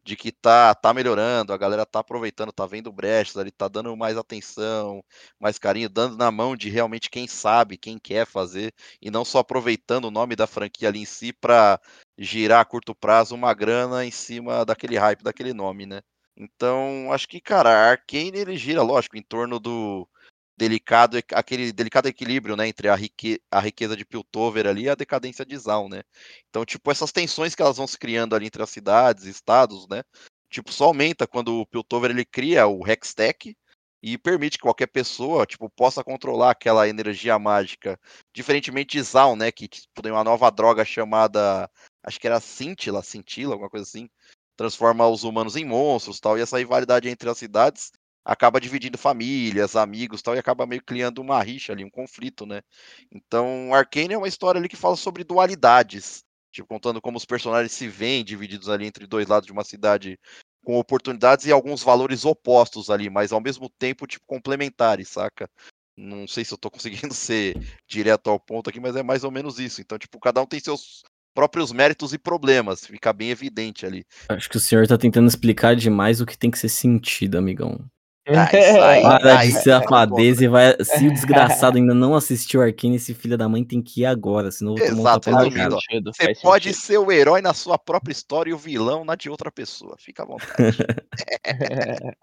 de que tá, tá melhorando, a galera tá aproveitando, tá vendo brechas ali, tá dando mais atenção, mais carinho, dando na mão de realmente quem sabe, quem quer fazer, e não só aproveitando o nome da franquia ali em si para girar a curto prazo uma grana em cima daquele hype, daquele nome, né? Então, acho que, cara, a Arcane ele gira, lógico, em torno do delicado, aquele delicado equilíbrio, né, entre a, rique, a riqueza de Piltover ali e a decadência de Zaun, né? Então, tipo, essas tensões que elas vão se criando ali entre as cidades, estados, né? Tipo, só aumenta quando o Piltover ele cria o Hextech e permite que qualquer pessoa, tipo, possa controlar aquela energia mágica, diferentemente de Zaun, né, que tipo, tem uma nova droga chamada, acho que era Cintila, Cintila, alguma coisa assim, transforma os humanos em monstros tal, e essa rivalidade entre as cidades acaba dividindo famílias, amigos tal, e acaba meio criando uma rixa ali, um conflito, né? Então, Arcane é uma história ali que fala sobre dualidades, tipo, contando como os personagens se veem divididos ali entre dois lados de uma cidade com oportunidades e alguns valores opostos ali, mas ao mesmo tempo, tipo, complementares, saca? Não sei se eu tô conseguindo ser direto ao ponto aqui, mas é mais ou menos isso. Então, tipo, cada um tem seus próprios méritos e problemas, fica bem evidente ali. Acho que o senhor tá tentando explicar demais o que tem que ser sentido, amigão. Ah, aí, Para aí, de ser safadeza e vai. Se o desgraçado ainda não assistiu Arkane, esse filho da mãe tem que ir agora, senão eu vou Exato, resumindo, Você pode sentido. ser o herói na sua própria história e o vilão na de outra pessoa. Fica à vontade.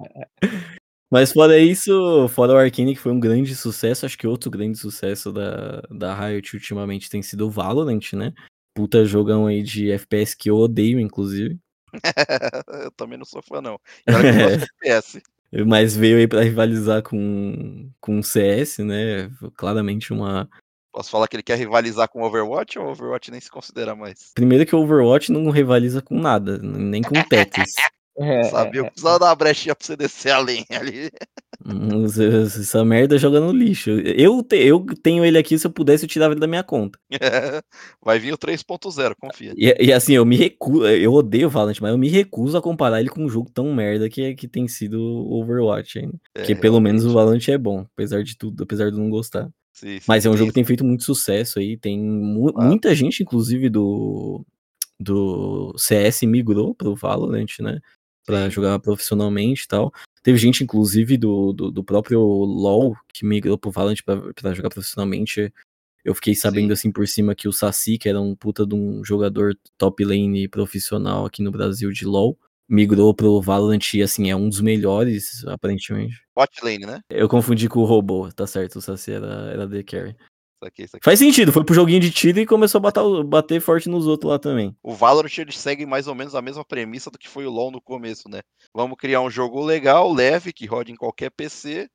Mas fora isso, fora o Arkane, que foi um grande sucesso, acho que outro grande sucesso da, da Riot ultimamente tem sido o Valorant, né? puta jogão aí de FPS que eu odeio, inclusive. eu também não sou fã, não. E olha que eu FPS. Mas veio aí pra rivalizar com, com o CS, né? Claramente uma. Posso falar que ele quer rivalizar com Overwatch ou Overwatch nem se considera mais? Primeiro que o Overwatch não rivaliza com nada, nem com Tetris. É, Sabia, eu precisava dar uma brechinha pra você descer a linha ali. Hum, essa merda joga no lixo. Eu, te, eu tenho ele aqui, se eu pudesse, eu tirava ele da minha conta. vai vir o 3.0, confia. E, e, assim, eu me recuso, eu odeio o Valorant, mas eu me recuso a comparar ele com um jogo tão merda que, que tem sido o Overwatch ainda. É, Porque pelo menos o Valorant é bom, apesar de tudo, apesar de não gostar. Sim, sim, mas é um sim, jogo que tem feito muito sucesso aí. Tem mu ah. muita gente, inclusive, do, do CS migrou pro Valorant, né? Para jogar profissionalmente e tal. Teve gente, inclusive, do, do, do, próprio LoL que migrou pro Valorant para jogar profissionalmente. Eu fiquei sabendo, Sim. assim, por cima que o Saci, que era um puta de um jogador top lane profissional aqui no Brasil de LoL, migrou pro Valorant e, assim, é um dos melhores, aparentemente. Bot lane, né? Eu confundi com o robô, tá certo, o Saci era, era The Carry. Isso aqui. Faz sentido, foi pro joguinho de tiro e começou a bater, bater forte nos outros lá também. O Valorant ele segue mais ou menos a mesma premissa do que foi o LoL no começo, né? Vamos criar um jogo legal, leve, que rode em qualquer PC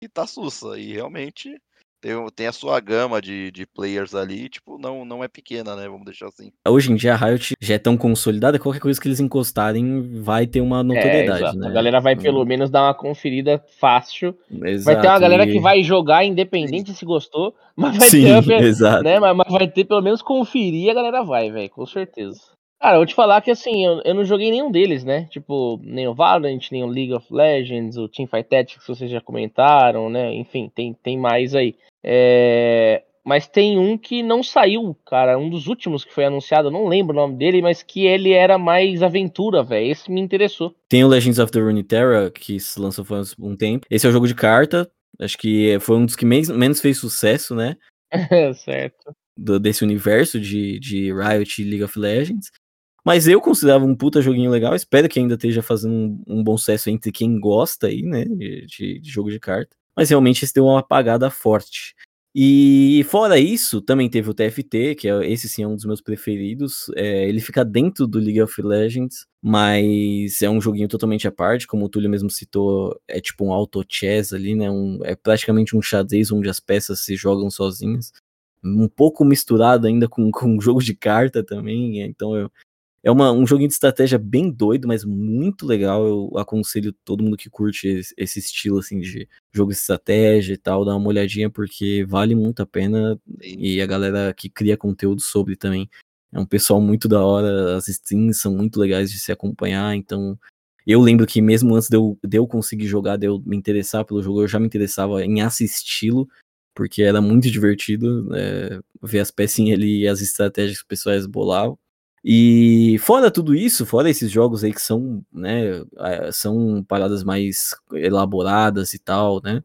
e tá sussa. E realmente tem, tem a sua gama de, de players ali, tipo, não, não é pequena, né? Vamos deixar assim. Hoje em dia a Riot já é tão consolidada, qualquer coisa que eles encostarem vai ter uma é, notoriedade, é, né? A galera vai pelo hum. menos dar uma conferida fácil. Exato, vai ter uma galera e... que vai jogar independente se gostou, mas vai Sim, ter, exato. Né? Mas, mas vai ter pelo menos conferir, a galera vai, velho, com certeza. Cara, eu vou te falar que assim, eu, eu não joguei nenhum deles, né? Tipo, nem o Valorant, nem o League of Legends, o Teamfight Tactics que vocês já comentaram, né? Enfim, tem, tem mais aí. É... Mas tem um que não saiu, cara. Um dos últimos que foi anunciado, eu não lembro o nome dele, mas que ele era mais aventura, velho. Esse me interessou. Tem o Legends of the Runeterra, que se lançou faz um tempo. Esse é o jogo de carta. Acho que foi um dos que menos, menos fez sucesso, né? certo. Do, desse universo de, de Riot e League of Legends. Mas eu considerava um puta joguinho legal. Espero que ainda esteja fazendo um, um bom sucesso entre quem gosta aí, né? De, de, de, jogo de carta. Mas realmente esse deu uma apagada forte. E fora isso, também teve o TFT, que é, esse sim é um dos meus preferidos. É, ele fica dentro do League of Legends, mas é um joguinho totalmente à parte, como o Túlio mesmo citou, é tipo um auto chess ali, né? Um, é praticamente um xadrez onde as peças se jogam sozinhas. Um pouco misturado ainda com, com um jogo de carta também, então eu, É uma, um joguinho de estratégia bem doido, mas muito legal. Eu aconselho todo mundo que curte esse, esse estilo assim de jogo de estratégia e tal, dar uma olhadinha porque vale muito a pena. E a galera que cria conteúdo sobre também é um pessoal muito da hora. As streams são muito legais de se acompanhar, então eu lembro que mesmo antes de eu, de eu conseguir jogar, de eu me interessar pelo jogo, eu já me interessava em assisti-lo, porque era muito divertido é, ver as pecinhas ali e as estratégias que os pessoas bolavam. E fora tudo isso, fora esses jogos aí que são, né, são paradas mais elaboradas e tal, né?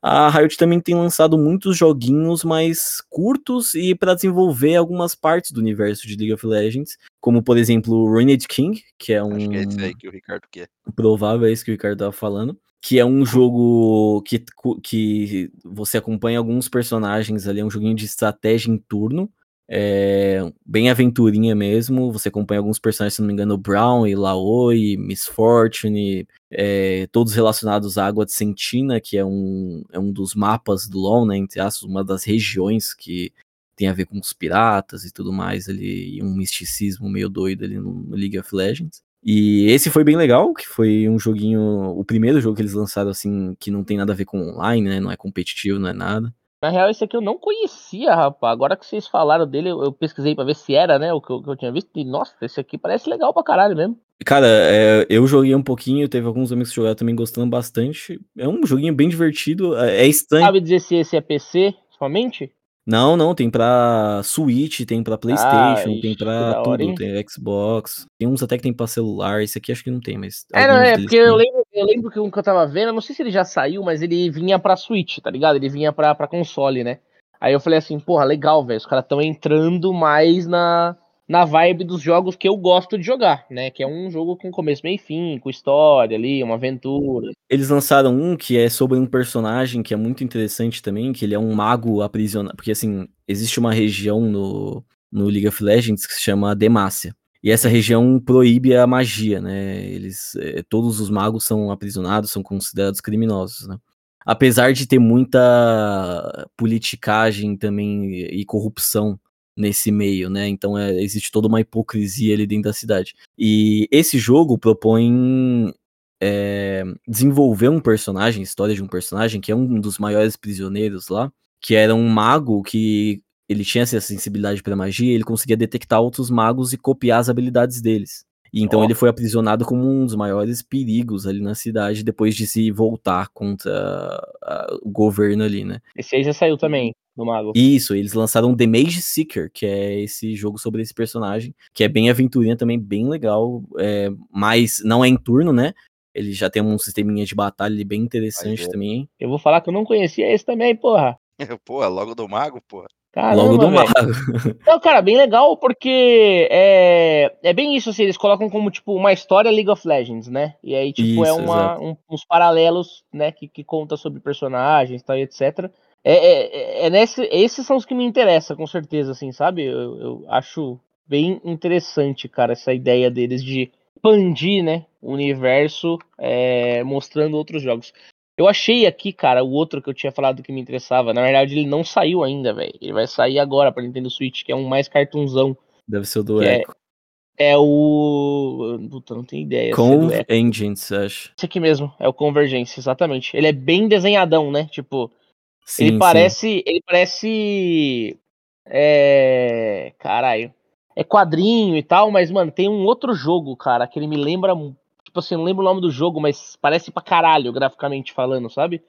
A Riot também tem lançado muitos joguinhos mais curtos e para desenvolver algumas partes do universo de League of Legends, como por exemplo Ruined King, que é um Acho que é esse aí que o Ricardo quer. Provável é isso que o Ricardo tava falando que é um jogo que, que você acompanha alguns personagens ali, é um joguinho de estratégia em turno, é bem aventurinha mesmo. Você acompanha alguns personagens, se não me engano, Brown e Laoi, Miss Fortune, é, todos relacionados à Água de Sentina, que é um, é um dos mapas do LoL, né? Entre aspas, uma das regiões que tem a ver com os piratas e tudo mais ali, e um misticismo meio doido ali no League of Legends. E esse foi bem legal, que foi um joguinho, o primeiro jogo que eles lançaram assim, que não tem nada a ver com online, né? Não é competitivo, não é nada. Na real, esse aqui eu não conhecia, rapaz. Agora que vocês falaram dele, eu, pesquisei pra ver se era, né? O que eu, que eu, tinha visto. E, nossa, esse aqui parece legal pra caralho mesmo. Cara, é, eu joguei um pouquinho, teve alguns amigos que jogaram também gostando bastante. É um joguinho bem divertido, é, é estranho. Sabe dizer se esse é PC somente? Não, não, tem pra Switch, tem pra Playstation, ah, tem pra tudo, hora, tem Xbox. Tem uns até que tem pra celular, esse aqui acho que não tem, mas. É, não, é, porque eu lembro, eu lembro que um que eu tava vendo, não sei se ele já saiu, mas ele vinha pra Switch, tá ligado? Ele vinha pra, pra console, né? Aí eu falei assim, porra, legal, velho, os caras tão entrando mais na, na vibe dos jogos que eu gosto de jogar, né? Que é um jogo com começo, meio e fim, com história ali, uma aventura. Eles lançaram um que é sobre um personagem que é muito interessante também, que ele é um mago aprisionado. Porque assim, existe uma região no, no League of Legends que se chama Demacia. E essa região proíbe a magia, né? Eles, é, todos os magos são aprisionados, são considerados criminosos, né? Apesar de ter muita politicagem também e corrupção nesse meio, né? Então é, existe toda uma hipocrisia ali dentro da cidade. E esse jogo propõe é, desenvolver um personagem, história de um personagem que é um dos maiores prisioneiros lá, que era um mago que ele tinha essa sensibilidade para magia, ele conseguia detectar outros magos e copiar as habilidades deles. E então oh. ele foi aprisionado como um dos maiores perigos ali na cidade depois de se voltar contra a, o governo ali, né? Esse aí já saiu também do mago. Isso, eles lançaram The Mage Seeker, que é esse jogo sobre esse personagem, que é bem aventurinha também, bem legal, é, mas não é em turno, né? Ele já tem um sisteminha de batalha bem interessante também. Eu vou falar que eu não conhecia esse também, porra. Pô, logo do mago, porra. Caramba, Logo do mago. Não, cara, bem legal porque é, é bem isso, assim, eles colocam como, tipo, uma história League of Legends, né? E aí, tipo, é isso, é uma, um, uns paralelos, né, que, que conta sobre personagens, tal, etc. É, é, é nesse, esses são os que me interessam, com certeza, assim, sabe? Eu, eu acho bem interessante, cara, essa ideia deles de expandir, né, o universo é, mostrando outros jogos. Eu achei aqui, cara, o outro que eu tinha falado que me interessava. Na verdade, ele não saiu ainda, velho. Ele vai sair agora pra Nintendo Switch, que é um mais cartunzão. Deve ser o do é Echo. É, é, o. Puta, não tenho ideia. Convergence, acho. Esse aqui mesmo, é o Convergence, exatamente. Ele é bem desenhadão, né? Tipo. Sim, ele parece. Sim. Ele parece. É. Caralho. É quadrinho e tal, mas, mano, tem um outro jogo, cara, que ele me lembra tipo assim, não lembro o nome do jogo, mas parece pra caralho, graficamente falando, sabe?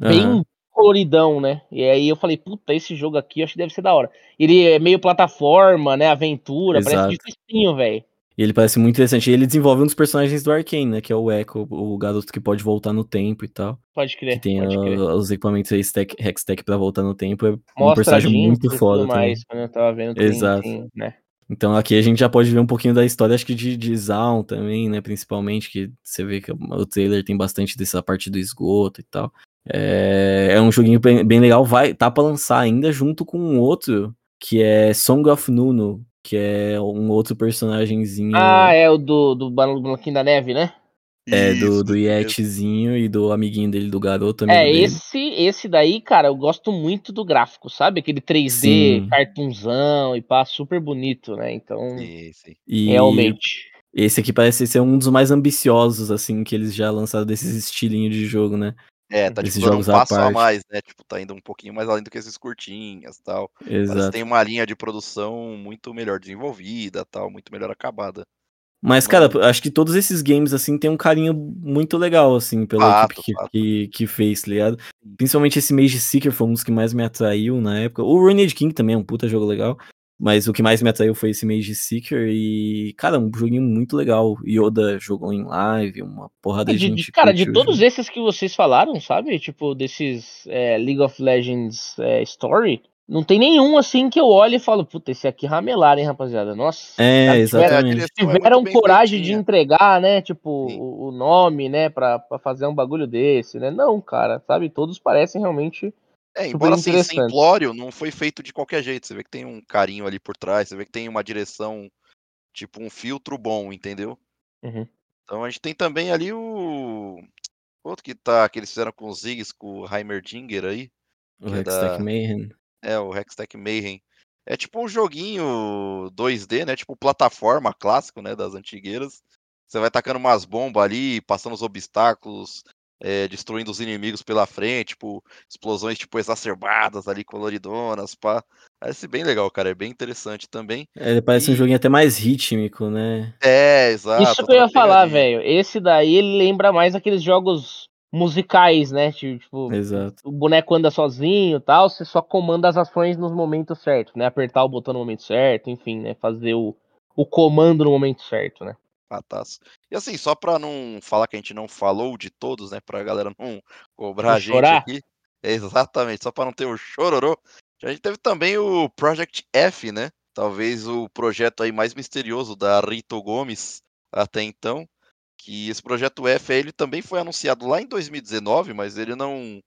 Bem uhum. coloridão, né? E aí eu falei, puta, esse jogo aqui eu acho que deve ser da hora. Ele é meio plataforma, né? Aventura, Exato. parece difícil, velho. E ele parece muito interessante. E ele desenvolve um dos personagens do Arkane, né? Que é o Echo, o garoto que pode voltar no tempo e tal. Pode crer. Que tem pode crer. os equipamentos aí, stack, Hextech pra voltar no tempo. É Mostra um personagem muito foda. Mais, quando eu tava vendo, Exato. Tem, né? Então aqui a gente já pode ver um pouquinho da história, acho que de, de Zaun também, né? Principalmente, que você vê que o trailer tem bastante dessa parte do esgoto e tal. É, é um joguinho bem, bem, legal, vai tá para lançar ainda junto com um outro que é Song of Nuno, que é um outro personagemzinho. Ah, é o do, do Bloquinho da Neve, né? É, do, do Yetizinho e do amiguinho dele, do garoto. É, dele. esse esse daí, cara, eu gosto muito do gráfico, sabe? Aquele 3D, Sim. cartunzão e pá, super bonito, né? Então, sim, sim. E realmente. Esse aqui parece ser um dos mais ambiciosos, assim, que eles já lançaram desses estilinhos de jogo, né? É, tá tipo jogos um passo a mais, né? Tipo, tá indo um pouquinho mais além do que esses curtinhas e tal. Exato. tem uma linha de produção muito melhor desenvolvida, tal, muito melhor acabada. Mas, cara, acho que todos esses games, assim, tem um carinho muito legal, assim, pela fato, equipe que, que, que, fez, tá ligado? Principalmente esse Mage Seeker foi um dos que mais me atraiu na época. O Ruined King também é um puta jogo legal. Mas o que mais me atraiu foi esse Mage Seeker e, cara, um joguinho muito legal. Yoda jogou em live, uma porrada de, de gente. Cara, de todos esses que vocês falaram, sabe? Tipo, desses é, League of Legends é, Story, não tem nenhum assim que eu olhe e falo, puta, esse aqui ramelaram, hein, rapaziada? Nossa. É, exatamente. Tiveram, tiveram é coragem de entregar, né? Tipo, o, o, nome, né, pra, pra fazer um bagulho desse, né? Não, cara, sabe? Todos parecem realmente. É, embora assim, simplório, não foi feito de qualquer jeito. Você vê que tem um carinho ali por trás, você vê que tem uma direção, tipo, um filtro bom, entendeu? Uhum. Então a gente tem também ali o. Outro que tá, que eles fizeram com os Ziggs, com o Heimerdinger aí. O Hextech é da... Mayhem. É, o Hextech Mayhem. É tipo um joguinho 2D, né? Tipo plataforma clássico, né? Das antigueiras. Você vai tacando umas bombas ali, passando os obstáculos, é, destruindo os inimigos pela frente, tipo, explosões tipo exacerbadas ali, coloridonas, pá. Parece bem legal, cara. É bem interessante também. É, ele parece e... um joguinho até mais rítmico, né? É, exato. Isso que eu ia falar, velho. Esse daí ele lembra mais aqueles jogos musicais, né? Tipo, Exato. o boneco anda sozinho tal, você só comanda as ações nos momentos certos, né? Apertar o botão no momento certo, enfim, né? Fazer o, o comando no momento certo, né? Pataço. E assim, só pra não falar que a gente não falou de todos, né? Pra galera não cobrar a gente chorar. aqui. Exatamente, só pra não ter o chororô. A gente teve também o Project F, né? Talvez o projeto aí mais misterioso da Rito Gomes até então que esse projeto F ele também foi anunciado lá em 2019, mas ele não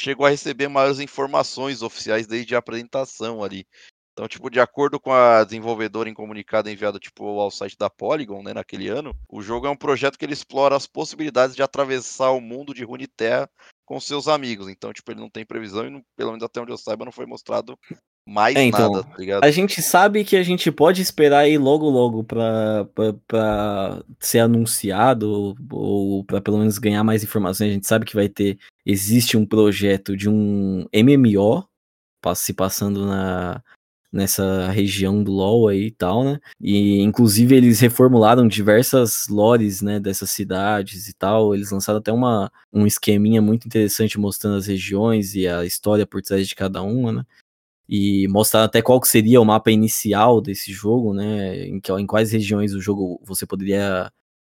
chegou a receber maiores informações oficiais desde a apresentação ali. Então, tipo, de acordo com a desenvolvedora em comunicado enviado tipo ao site da Polygon, né, naquele ano, o jogo é um projeto que ele explora as possibilidades de atravessar o mundo de Runeterra com seus amigos. Então, tipo, ele não tem previsão e, pelo menos até onde eu saiba, não foi mostrado mais é, então, nada, tá ligado? A gente sabe que a gente pode esperar aí logo logo pra, pra, pra ser anunciado ou pra pelo menos ganhar mais informações. A gente sabe que vai ter. Existe um projeto de um MMO se passando na, nessa região do LoL aí e tal, né? E inclusive eles reformularam diversas lores, né, dessas cidades e tal. Eles lançaram até uma, um esqueminha muito interessante mostrando as regiões e a história por trás de cada uma, né? E mostrar até qual que seria o mapa inicial desse jogo, né? Em, que, em quais regiões o jogo você poderia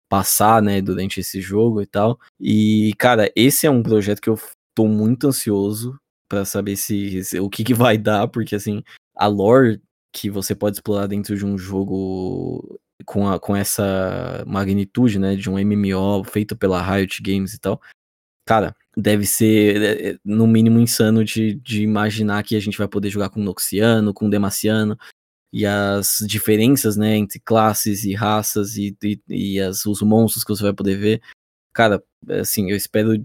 passar, né, durante esse jogo e tal. E, cara, esse é um projeto que eu tô muito ansioso para saber se, se, o que, que vai dar, porque assim, a lore que você pode explorar dentro de um jogo com, a, com essa magnitude, né, de um MMO feito pela Riot Games e tal, cara, deve ser é, é, no mínimo insano de, de imaginar que a gente vai poder jogar com Noxiano, com Demaciano, e as diferenças, né, entre classes e raças e, e, e as, os monstros que você vai poder ver. Cara, assim, eu espero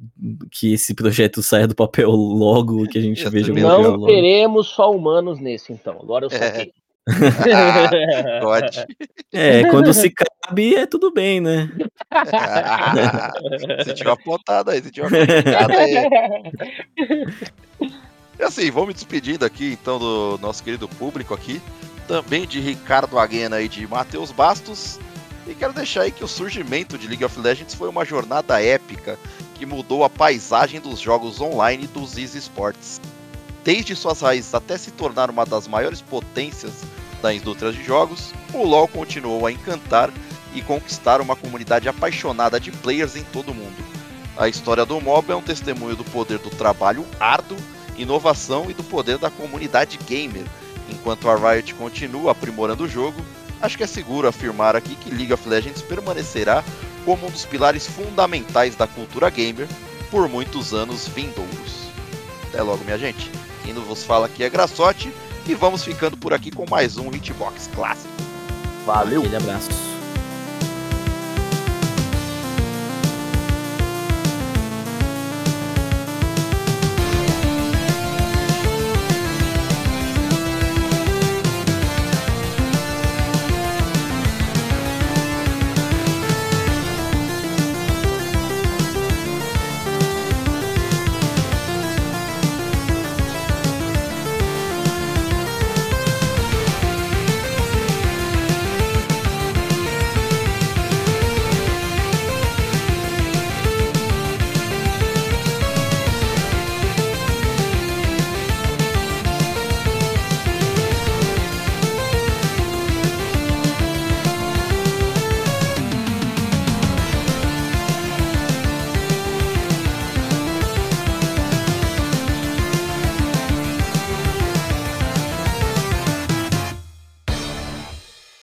que esse projeto saia do papel logo, que a gente veja o Não teremos só humanos nesse, então. Agora eu saquei. É. Pode. É, quando se cabe, é tudo bem, né? você tinha apontado aí, você tinha apontado aí. E assim, vou me despedindo aqui então do nosso querido público aqui. Também de Ricardo Aguena e de Matheus Bastos. E quero deixar aí que o surgimento de League of Legends foi uma jornada épica que mudou a paisagem dos jogos online dos esportes desde suas raízes até se tornar uma das maiores potências da indústria de jogos, o LoL continuou a encantar e conquistar uma comunidade apaixonada de players em todo o mundo. A história do MOBA é um testemunho do poder do trabalho árduo, inovação e do poder da comunidade gamer. Enquanto a Riot continua aprimorando o jogo, acho que é seguro afirmar aqui que League of Legends permanecerá como um dos pilares fundamentais da cultura gamer por muitos anos vindouros. Até logo, minha gente. Quem vos fala aqui é Graçote e vamos ficando por aqui com mais um Hitbox clássico. Valeu! Aquele abraço.